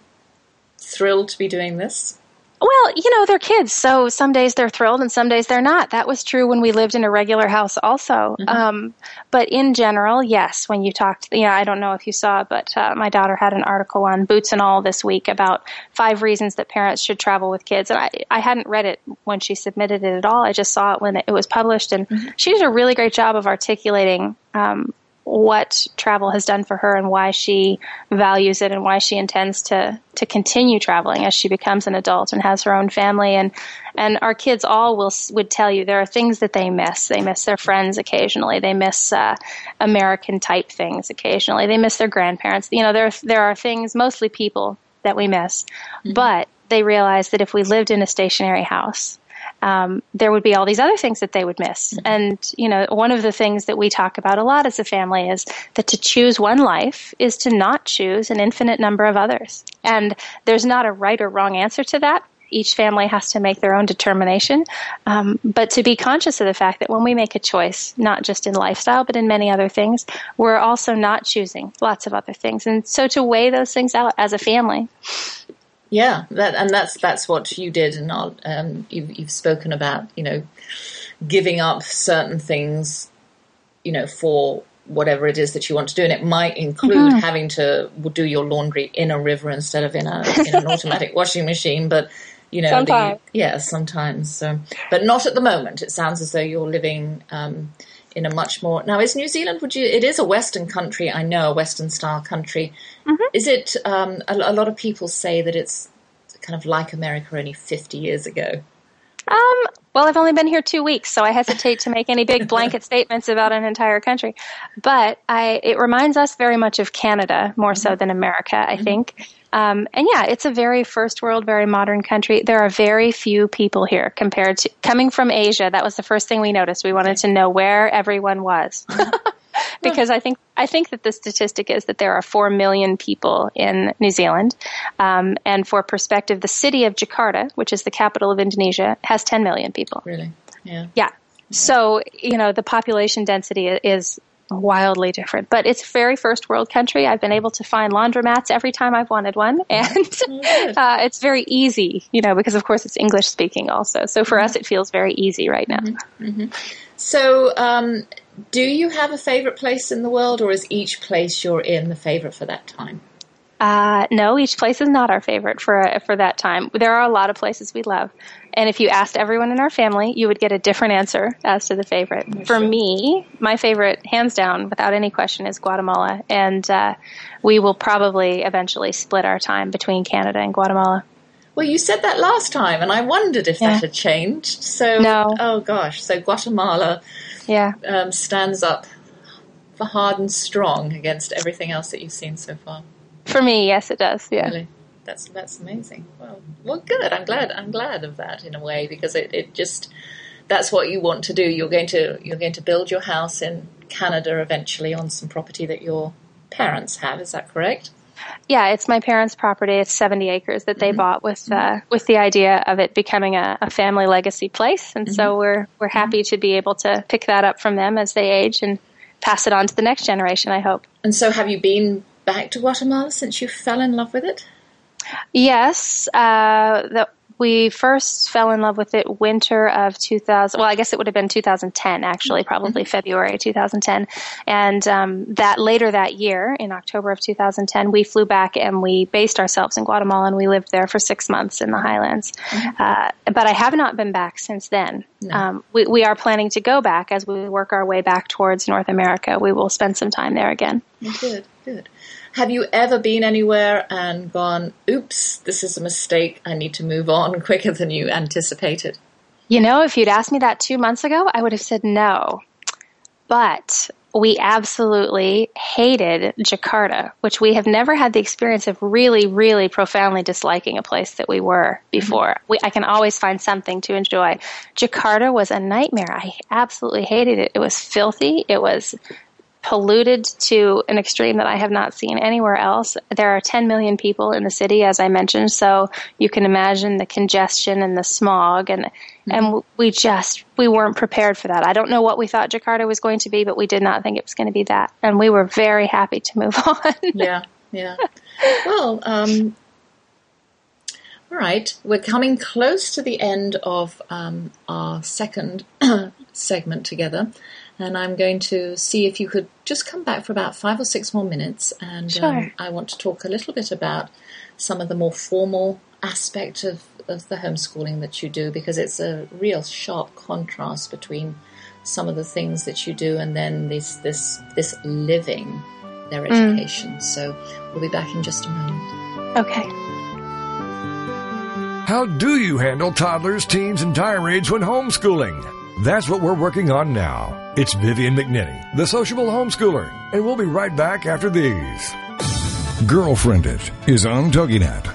thrilled to be doing this? Well, you know, they're kids, so some days they're thrilled and some days they're not. That was true when we lived in a regular house, also. Mm-hmm. Um, but in general, yes, when you talked, yeah, I don't know if you saw, but uh, my daughter had an article on BootsnAll this week about five reasons that parents should travel with kids. And I, I hadn't read it when she submitted it at all. I just saw it when it was published. And mm-hmm. she did a really great job of articulating um, what travel has done for her and why she values it and why she intends to to continue traveling as she becomes an adult and has her own family. And and our kids all will would tell you there are things that they miss. They miss their friends occasionally. They miss uh, American type things occasionally. They miss their grandparents. You know there there are things mostly people that we miss. Mm-hmm. but they realize that if we lived in a stationary house um, there would be all these other things that they would miss. Mm-hmm. And, you know, one of the things that we talk about a lot as a family is that to choose one life is to not choose an infinite number of others. And there's not a right or wrong answer to that. Each family has to make their own determination. Um, but to be conscious of the fact that when we make a choice, not just in lifestyle, but in many other things, we're also not choosing lots of other things. And so to weigh those things out as a family yeah, that and that's that's what you did, and um, you've you've spoken about you know giving up certain things, you know, for whatever it is that you want to do, and it might include mm-hmm. having to do your laundry in a river instead of in a in an automatic [LAUGHS] washing machine, but. You know, sometimes. The, yeah, sometimes. So, but not at the moment. It sounds as though you're living um, in a much more now is New Zealand would you it is a western country I know a western style country mm-hmm. is it um, a, a, lot of people say that it's kind of like America only 50 years ago um, well I've only been here 2 weeks so I hesitate to make any big [LAUGHS] blanket statements about an entire country but I it reminds us very much of Canada more mm-hmm. so than America I mm-hmm. think um, and yeah, it's a very first world, very modern country. There are very few people here compared to coming from Asia. That was the first thing we noticed. We wanted to know where everyone was. [LAUGHS] [LAUGHS] because I think I think that the statistic is that there are four million people in New Zealand, um, and for perspective, the city of Jakarta, which is the capital of Indonesia, has 10 million people. Really? Yeah. Yeah. So you know the population density is wildly different. But it's a very first world country. I've been able to find laundromats every time I've wanted one, [LAUGHS] and oh, uh, it's very easy, you know, because of course it's English speaking also. So for mm-hmm. us, it feels very easy right now. Mm-hmm. Mm-hmm. So, um, do you have a favorite place in the world, or is each place you're in the favorite for that time? Uh, no, each place is not our favorite for for that time. There are a lot of places we love, and if you asked everyone in our family, you would get a different answer as to the favorite. For me, my favorite, hands down, without any question, is Guatemala, and uh, we will probably eventually split our time between Canada and Guatemala. Well, you said that last time, and I wondered if yeah. that had changed. So, no. oh gosh, so Guatemala, yeah, um, stands up for hard and strong against everything else that you've seen so far. For me, yes, it does. Yeah. Really? That's that's amazing. Well, well, good. I'm glad. I'm glad of that in a way because it, it just that's what you want to do. You're going to you're going to build your house in Canada eventually on some property that your parents have. Is that correct? Yeah, it's my parents' property. It's 70 acres that they mm-hmm. bought with uh, mm-hmm. with the idea of it becoming a, a family legacy place, and mm-hmm. so we're we're happy to be able to pick that up from them as they age and pass it on to the next generation. I hope. And so, have you been back to Guatemala since you fell in love with it? Yes, uh, the, we first fell in love with it winter of 2000. Well, I guess it would have been 2010, actually, probably mm-hmm. February 2010. And um, that later that year, in October of 2010, we flew back and we based ourselves in Guatemala, and we lived there for six months in the highlands. Mm-hmm. Uh, but I have not been back since then. No. Um, we, we are planning to go back as we work our way back towards North America. We will spend some time there again. Good, good. Have you ever been anywhere and gone, oops, this is a mistake, I need to move on [LAUGHS] quicker than you anticipated? You know, if you'd asked me that two months ago, I would have said no. But we absolutely hated Jakarta, which we have never had the experience of really, really profoundly disliking a place that we were before. Mm-hmm. We, I can always find something to enjoy. Jakarta was a nightmare. I absolutely hated it. It was filthy. It was polluted to an extreme that I have not seen anywhere else. There are 10 million people in the city, as I mentioned, so you can imagine the congestion and the smog and mm-hmm. and we just we weren't prepared for that. I don't know what we thought Jakarta was going to be, but we did not think it was going to be that, and we were very happy to move [LAUGHS] on. yeah, yeah. Well, um, all right, we're coming close to the end of um, our second [CLEARS THROAT] segment together and I'm going to see if you could just come back for about five or six more minutes. And sure. um, I want to talk a little bit about some of the more formal aspect of, of the homeschooling that you do because it's a real sharp contrast between some of the things that you do and then this this this living their education. Mm. So we'll be back in just a moment. Okay. How do you handle toddlers, teens, and tirades when homeschooling? That's what we're working on now. It's Vivian McNinney, the sociable homeschooler, and we'll be right back after these. Girlfriended is on TogiNet.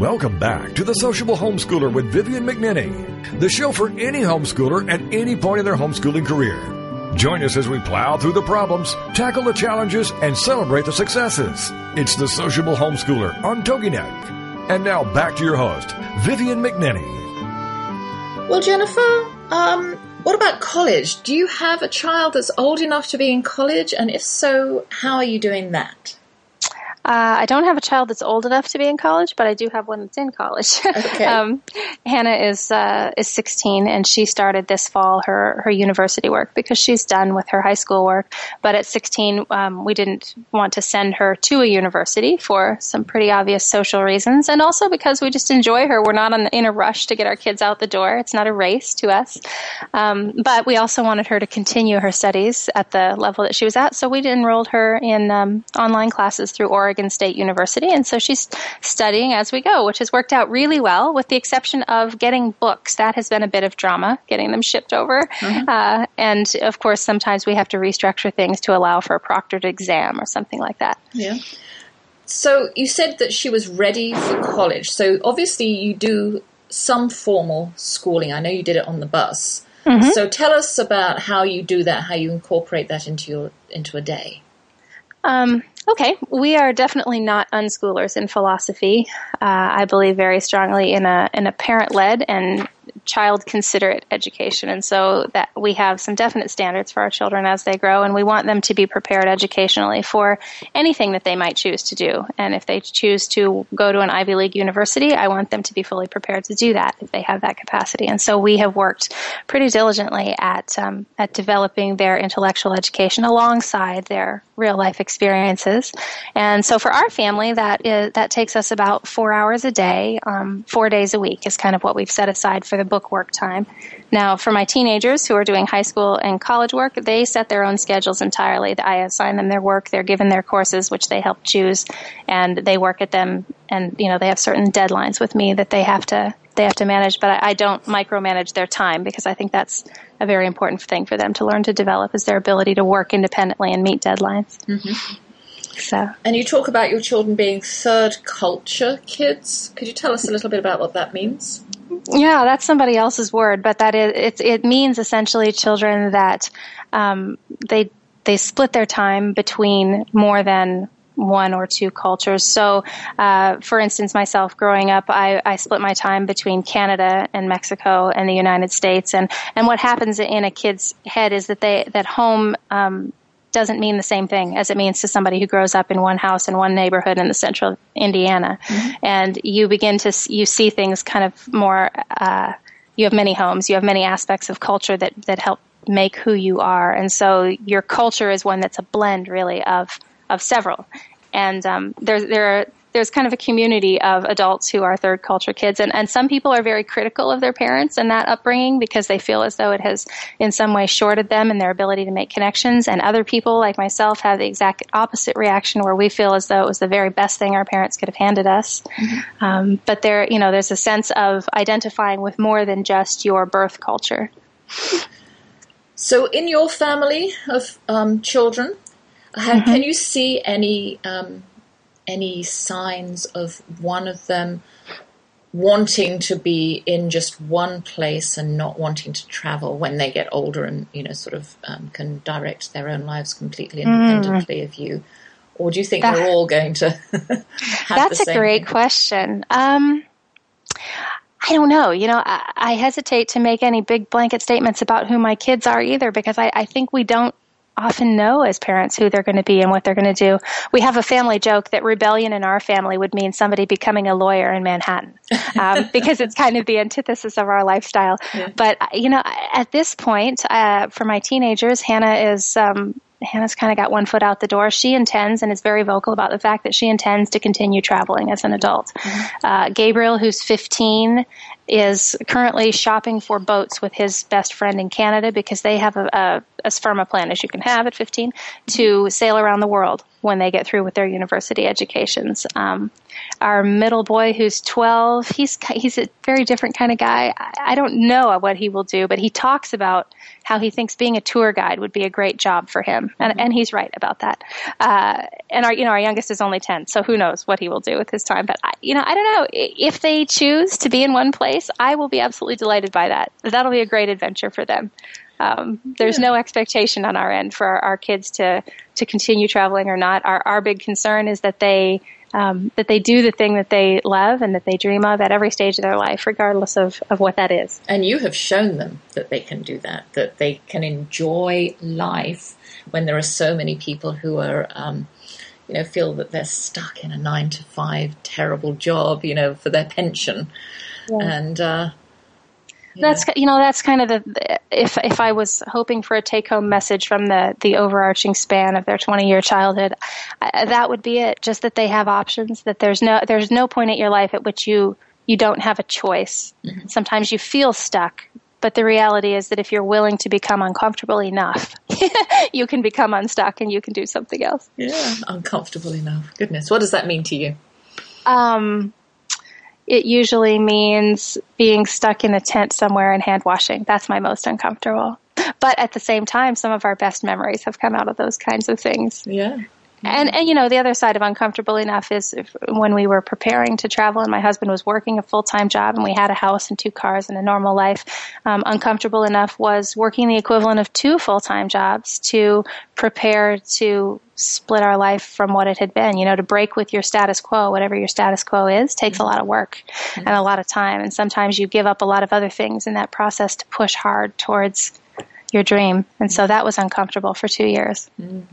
Welcome back to The Sociable Homeschooler with Vivian McNinney, the show for any homeschooler at any point in their homeschooling career. Join us as we plow through the problems, tackle the challenges, and celebrate the successes. It's The Sociable Homeschooler on TogiNet. And now back to your host, Vivian McNinney. Well, Jennifer, um, what about college? Do you have a child that's old enough to be in college? And if so, how are you doing that? Uh, I don't have a child that's old enough to be in college, but I do have one that's in college. [LAUGHS] Okay. um, Hannah is uh, is 16, and she started this fall her her university work because she's done with her high school work. But at 16, um, we didn't want to send her to a university for some pretty obvious social reasons, and also because we just enjoy her. We're not on, in a rush to get our kids out the door. It's not a race to us. Um, but we also wanted her to continue her studies at the level that she was at, so we enrolled her in um, online classes through Oregon Oregon State University, and so she's studying as we go, which has worked out really well, with the exception of getting books. That has been a bit of drama, getting them shipped over, mm-hmm. uh, and of course, sometimes we have to restructure things to allow for a proctored exam or something like that. Yeah. So you said that she was ready for college. So obviously you do some formal schooling. I know you did it on the bus. Mm-hmm. So tell us about how you do that, how you incorporate that into your into a day. Um, okay, we are definitely not unschoolers in philosophy. Uh, I believe very strongly in a in a parent led and child considerate education. And so that we have some definite standards for our children as they grow, and we want them to be prepared educationally for anything that they might choose to do. And if they choose to go to an Ivy League university, I want them to be fully prepared to do that if they have that capacity. And so we have worked pretty diligently at um, at developing their intellectual education alongside their real life experiences. And so for our family, that is that takes us about four hours a day, um, four days a week is kind of what we've set aside for the book work time. Now, for my teenagers who are doing high school and college work, they set their own schedules entirely. I assign them their work, they're given their courses, which they help choose, and they work at them. And you know, they have certain deadlines with me that they have to they have to manage. But I, I don't micromanage their time because I think that's a very important thing for them to learn to develop is their ability to work independently and meet deadlines. Mm-hmm. So. And you talk about your children being third culture kids. Could you tell us a little bit about what that means? Yeah, that's somebody else's word, but that is it. It means essentially children that um, they they split their time between more than one or two cultures. So, uh, for instance, myself growing up, I, I, split my time between Canada and Mexico and the United States. And, and what happens in a kid's head is that they that home um, doesn't mean the same thing as it means to somebody who grows up in one house in one neighborhood in the central Indiana. Mm-hmm. And you begin to, you see things kind of more, uh, you have many homes, you have many aspects of culture that, that help make who you are. And so your culture is one that's a blend really of, of several. And um, there's, there are there's kind of a community of adults who are third culture kids. And, and some people are very critical of their parents and that upbringing because they feel as though it has in some way shorted them in their ability to make connections. And other people, like myself, have the exact opposite reaction where we feel as though it was the very best thing our parents could have handed us. Mm-hmm. Um, but there, you know, there's a sense of identifying with more than just your birth culture. So, in your family of um, children, mm-hmm. can you see any um, any signs of one of them wanting to be in just one place and not wanting to travel when they get older and you know sort of um, can direct their own lives completely independently mm. of you or do you think that, they're all going to [LAUGHS] that's a great thing? question um, I don't know. You know, I, I, hesitate to make any big blanket statements about who my kids are either because I, I think we don't often know as parents who they're going to be and what they're going to do. We have a family joke that rebellion in our family would mean somebody becoming a lawyer in Manhattan um, [LAUGHS] because it's kind of the antithesis of our lifestyle. Yeah. But, you know, at this point, uh, for my teenagers, Hannah is. Um, Hannah's kind of got one foot out the door. She intends and is very vocal about the fact that she intends to continue traveling as an adult. Mm-hmm. Uh, Gabriel, who's 15, is currently shopping for boats with his best friend in Canada because they have a, a, as firm a plan as you can have at 15 to sail around the world when they get through with their university educations. Um, our middle boy, who's 12, he's he's a very different kind of guy. I, I don't know what he will do, but he talks about how he thinks being a tour guide would be a great job for him, and, mm-hmm. and he's right about that. Uh, and our you know our youngest is only 10, so who knows what he will do with his time? But I, you know I don't know if they choose to be in one place, I will be absolutely delighted by that. That'll be a great adventure for them. Um, there's yeah. no expectation on our end for our, our, kids to to continue traveling or not. Our our big concern is that they um, that they do the thing that they love and that they dream of at every stage of their life, regardless of, of what that is. And you have shown them that they can do that, that they can enjoy life when there are so many people who are, um, you know, feel that they're stuck in a nine to five terrible job, you know, for their pension. Yeah. And, uh, that's you know that's kind of the if if I was hoping for a take home message from the the overarching span of their 20 year childhood, I, that would be it. Just that they have options. That there's no there's no point at your life at which you you don't have a choice. Mm-hmm. Sometimes you feel stuck But the reality is that if you're willing to become uncomfortable enough, [LAUGHS] you can become unstuck and you can do something else. Yeah, uncomfortable enough. Goodness, what does that mean to you? Um, it usually means being stuck in a tent somewhere and hand washing. That's my most uncomfortable. But at the same time, some of our best memories have come out of those kinds of things. Yeah. And, and you know, the other side of uncomfortable enough is if, when we were preparing to travel and my husband was working a full time job and we had a house and two cars and a normal life. Um, uncomfortable enough was working the equivalent of two full time jobs to prepare to split our life from what it had been. You know, to break with your status quo, whatever your status quo is, takes a lot of work and a lot of time. And sometimes you give up a lot of other things in that process to push hard towards your dream. And so that was uncomfortable for two years. Mm.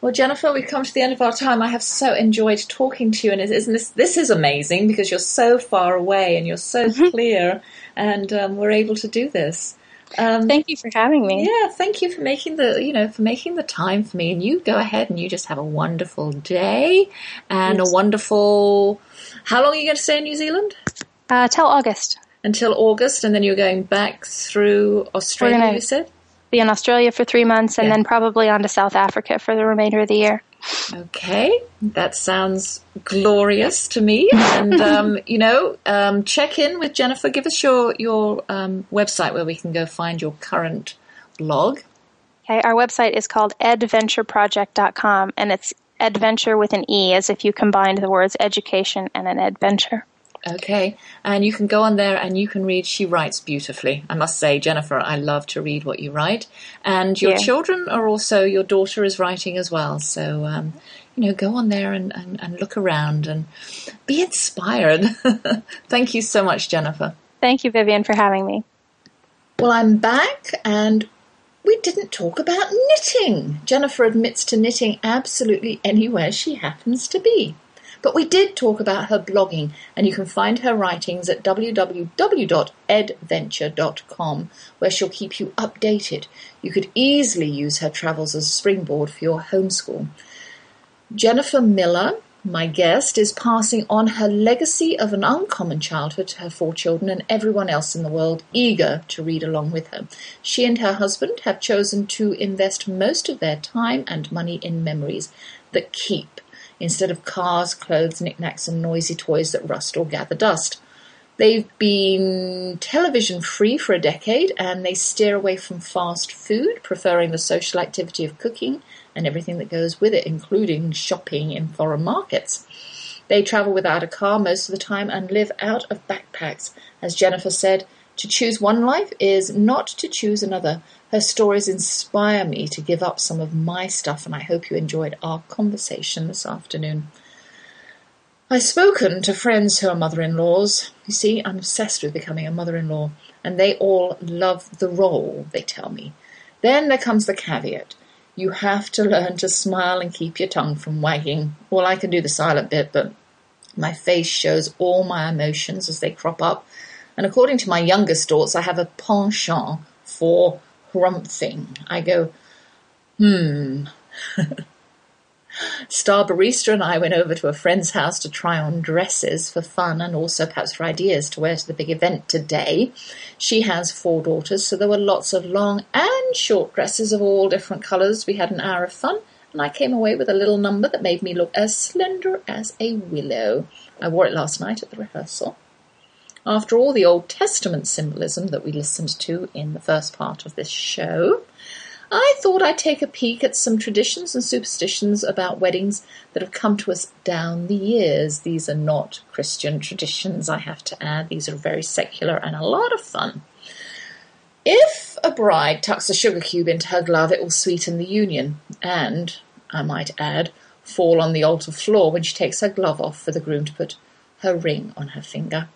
Well, Jennifer, we've come to the end of our time. I have so enjoyed talking to you, and isn't this this is amazing because you're so far away and you're so mm-hmm. clear, and um, we're able to do this. Um, thank you for having me. Yeah, thank you for making the you know for making the time for me. And you go ahead and you just have a wonderful day and yes. a wonderful. How long are you going to stay in New Zealand? Uh, till August. Until August, and then you're going back through Australia. Gonna, you said be in Australia for three months, and yeah. then probably on to South Africa for the remainder of the year. Okay, that sounds glorious to me. And [LAUGHS] um, you know, um, check in with Jennifer. Give us your your um, website where we can go find your current blog. Okay, our website is called edventureproject.com, and it's adventure with an e, as if you combined the words education and an adventure. Okay, and you can go on there and you can read. She writes beautifully. I must say, Jennifer, I love to read what you write. And your yeah. children are also, your daughter is writing as well. So, um, you know, go on there and, and, and look around and be inspired. [LAUGHS] Thank you so much, Jennifer. Thank you, Vivian, for having me. Well, I'm back and we didn't talk about knitting. Jennifer admits to knitting absolutely anywhere she happens to be. But we did talk about her blogging, and you can find her writings at www.edventure.com, where she'll keep you updated. You could easily use her travels as a springboard for your homeschool. Jennifer Miller, my guest, is passing on her legacy of an uncommon childhood to her four children and everyone else in the world eager to read along with her. She and her husband have chosen to invest most of their time and money in memories that keep instead of cars, clothes, knickknacks, and noisy toys that rust or gather dust. They've been television free for a decade and they steer away from fast food, preferring the social activity of cooking and everything that goes with it, including shopping in foreign markets. They travel without a car most of the time and live out of backpacks. As Jennifer said, to choose one life is not to choose another. Her stories inspire me to give up some of my stuff, and I hope you enjoyed our conversation this afternoon. I've spoken to friends who are mother in laws. You see, I'm obsessed with becoming a mother in law, and they all love the role, they tell me. Then there comes the caveat. You have to learn to smile and keep your tongue from wagging. Well, I can do the silent bit, but my face shows all my emotions as they crop up, and according to my youngest daughters, I have a penchant for grumphing. I go, hmm. [LAUGHS] Star Barista and I went over to a friend's house to try on dresses for fun and also perhaps for ideas to wear to the big event today. She has four daughters, so there were lots of long and short dresses of all different colours. We had an hour of fun, and I came away with a little number that made me look as slender as a willow. I wore it last night at the rehearsal. After all the Old Testament symbolism that we listened to in the first part of this show, I thought I'd take a peek at some traditions and superstitions about weddings that have come to us down the years. These are not Christian traditions, I have to add. These are very secular and a lot of fun. If a bride tucks a sugar cube into her glove, it will sweeten the union and, I might add, fall on the altar floor when she takes her glove off for the groom to put her ring on her finger.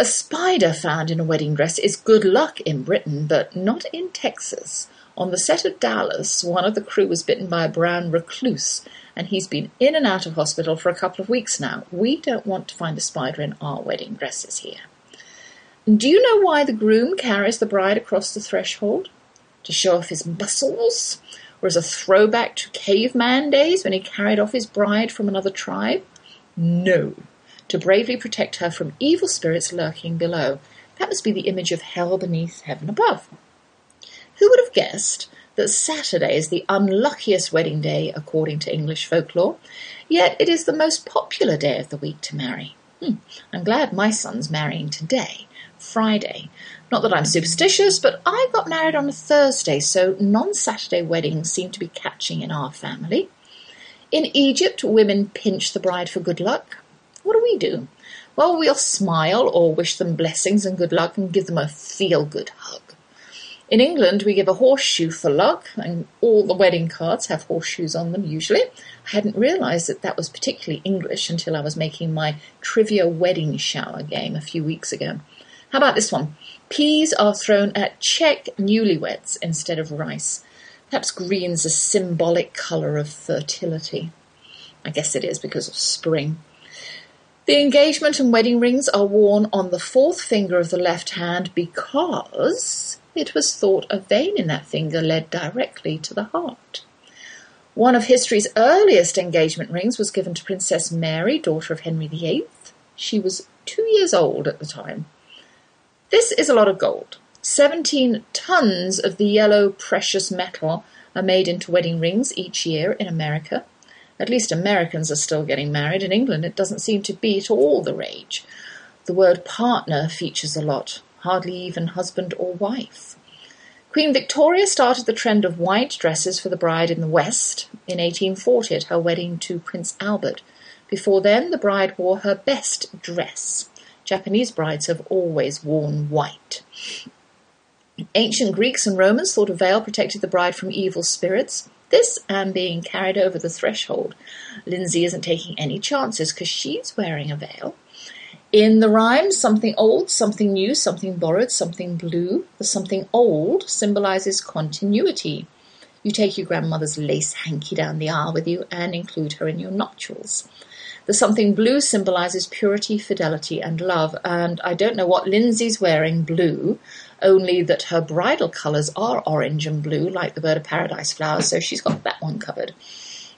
A spider found in a wedding dress is good luck in Britain, but not in Texas. On the set of Dallas, one of the crew was bitten by a brown recluse, and he's been in and out of hospital for a couple of weeks now. We don't want to find a spider in our wedding dresses here. Do you know why the groom carries the bride across the threshold? To show off his muscles? Or as a throwback to caveman days when he carried off his bride from another tribe? No to bravely protect her from evil spirits lurking below. That must be the image of hell beneath, heaven above. Who would have guessed that Saturday is the unluckiest wedding day according to English folklore, yet it is the most popular day of the week to marry? Hmm. I'm glad my son's marrying today, Friday. Not that I'm superstitious, but I got married on a Thursday, so non Saturday weddings seem to be catching in our family. In Egypt, women pinch the bride for good luck. What do we do? Well, we'll smile or wish them blessings and good luck and give them a feel good hug. In England, we give a horseshoe for luck, and all the wedding cards have horseshoes on them usually. I hadn't realised that that was particularly English until I was making my trivia wedding shower game a few weeks ago. How about this one? Peas are thrown at Czech newlyweds instead of rice. Perhaps green's a symbolic colour of fertility. I guess it is because of spring. The engagement and wedding rings are worn on the fourth finger of the left hand because it was thought a vein in that finger led directly to the heart. One of history's earliest engagement rings was given to Princess Mary, daughter of Henry VIII. She was two years old at the time. This is a lot of gold. 17 tons of the yellow precious metal are made into wedding rings each year in America. At least Americans are still getting married. In England, it doesn't seem to be at all the rage. The word partner features a lot hardly even husband or wife. Queen Victoria started the trend of white dresses for the bride in the West in 1840 at her wedding to Prince Albert. Before then, the bride wore her best dress. Japanese brides have always worn white. Ancient Greeks and Romans thought a veil protected the bride from evil spirits. This and being carried over the threshold. Lindsay isn't taking any chances because she's wearing a veil. In the rhyme, something old, something new, something borrowed, something blue, the something old symbolizes continuity. You take your grandmother's lace hanky down the aisle with you and include her in your nuptials. The something blue symbolizes purity, fidelity, and love, and I don't know what Lindsay's wearing blue, only that her bridal colours are orange and blue, like the bird of paradise flowers, so she's got that one covered.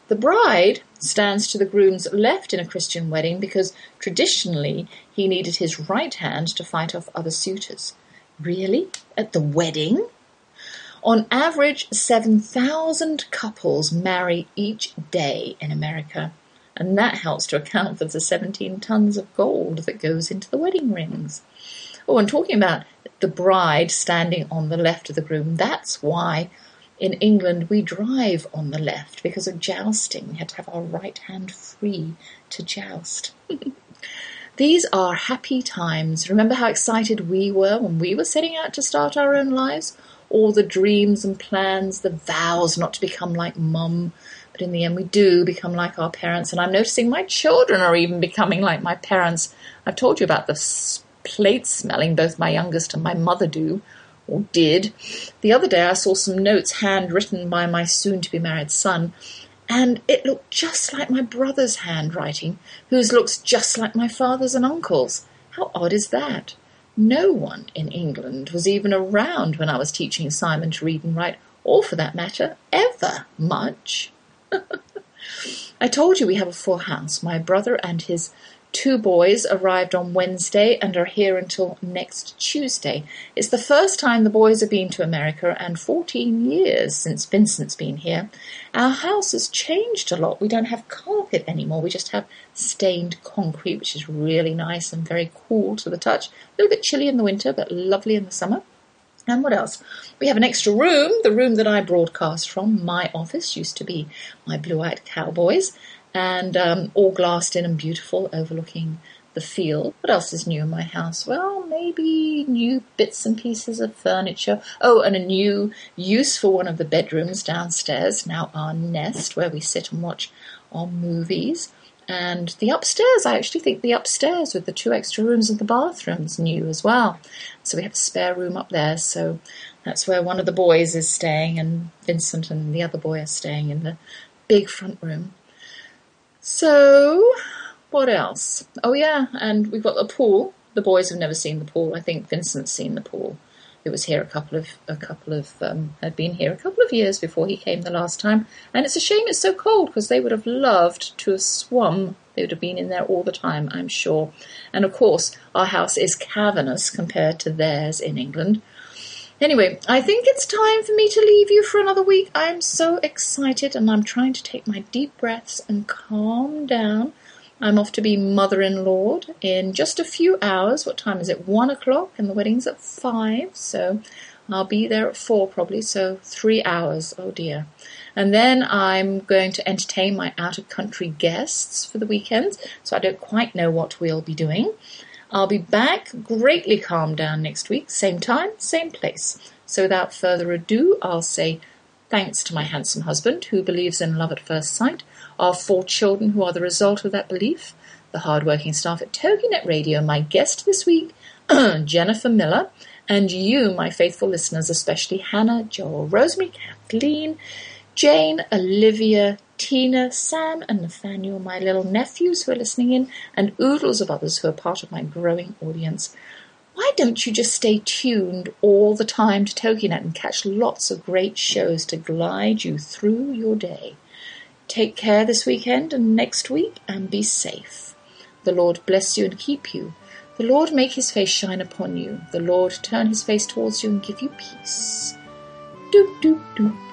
The bride stands to the groom's left in a Christian wedding because traditionally he needed his right hand to fight off other suitors. Really? At the wedding? On average, 7,000 couples marry each day in America, and that helps to account for the 17 tons of gold that goes into the wedding rings. Oh, and talking about the bride standing on the left of the groom, that's why in England, we drive on the left because of jousting. We had to have our right hand free to joust. [LAUGHS] These are happy times. Remember how excited we were when we were setting out to start our own lives? All the dreams and plans, the vows not to become like mum. But in the end, we do become like our parents. And I'm noticing my children are even becoming like my parents. I've told you about the plate smelling both my youngest and my mother do or did. The other day I saw some notes handwritten by my soon to be married son, and it looked just like my brother's handwriting, whose looks just like my father's and uncle's. How odd is that? No one in England was even around when I was teaching Simon to read and write, or for that matter, ever much. [LAUGHS] I told you we have a full house. My brother and his Two boys arrived on Wednesday and are here until next Tuesday. It's the first time the boys have been to America and 14 years since Vincent's been here. Our house has changed a lot. We don't have carpet anymore. We just have stained concrete, which is really nice and very cool to the touch. A little bit chilly in the winter, but lovely in the summer. And what else? We have an extra room. The room that I broadcast from, my office, used to be my blue-eyed cowboys and um, all glassed in and beautiful, overlooking the field. What else is new in my house? Well, maybe new bits and pieces of furniture. Oh, and a new use for one of the bedrooms downstairs, now our nest where we sit and watch our movies. And the upstairs, I actually think the upstairs with the two extra rooms and the bathrooms new as well. So we have a spare room up there. So that's where one of the boys is staying, and Vincent and the other boy are staying in the big front room. So, what else? Oh, yeah, and we've got the pool. The boys have never seen the pool. I think Vincent's seen the pool. It was here a couple of a couple of um, had been here a couple of years before he came the last time, and it's a shame it's so cold because they would have loved to have swum. They would have been in there all the time, I'm sure. And of course, our house is cavernous compared to theirs in England. Anyway, I think it's time for me to leave you for another week. I'm so excited and I'm trying to take my deep breaths and calm down. I'm off to be mother in law in just a few hours. What time is it? One o'clock, and the wedding's at five, so I'll be there at four probably, so three hours. Oh dear. And then I'm going to entertain my out of country guests for the weekend, so I don't quite know what we'll be doing. I'll be back greatly calmed down next week, same time, same place. So without further ado, I'll say thanks to my handsome husband who believes in love at first sight, our four children who are the result of that belief, the hard-working staff at TogiNet Radio, my guest this week, [CLEARS THROAT] Jennifer Miller, and you, my faithful listeners, especially Hannah, Joel, Rosemary, Kathleen, Jane, Olivia, Tina, Sam, and Nathaniel, my little nephews who are listening in, and oodles of others who are part of my growing audience. Why don't you just stay tuned all the time to TogiNet and catch lots of great shows to glide you through your day? Take care this weekend and next week, and be safe. The Lord bless you and keep you. The Lord make his face shine upon you. The Lord turn his face towards you and give you peace. Doop doop doop.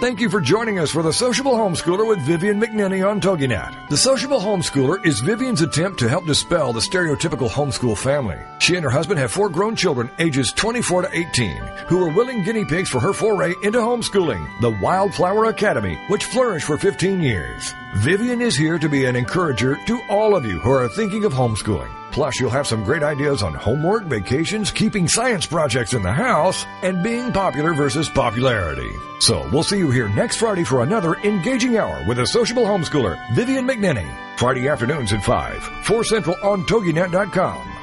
Thank you for joining us for the Sociable Homeschooler with Vivian McNinney on TogiNet. The Sociable Homeschooler is Vivian's attempt to help dispel the stereotypical homeschool family. She and her husband have four grown children ages 24 to 18 who are willing guinea pigs for her foray into homeschooling, the Wildflower Academy, which flourished for 15 years. Vivian is here to be an encourager to all of you who are thinking of homeschooling. Plus, you'll have some great ideas on homework, vacations, keeping science projects in the house, and being popular versus popularity. So, we'll see you here next Friday for another engaging hour with a sociable homeschooler, Vivian McNinney. Friday afternoons at 5, 4 Central on TogiNet.com.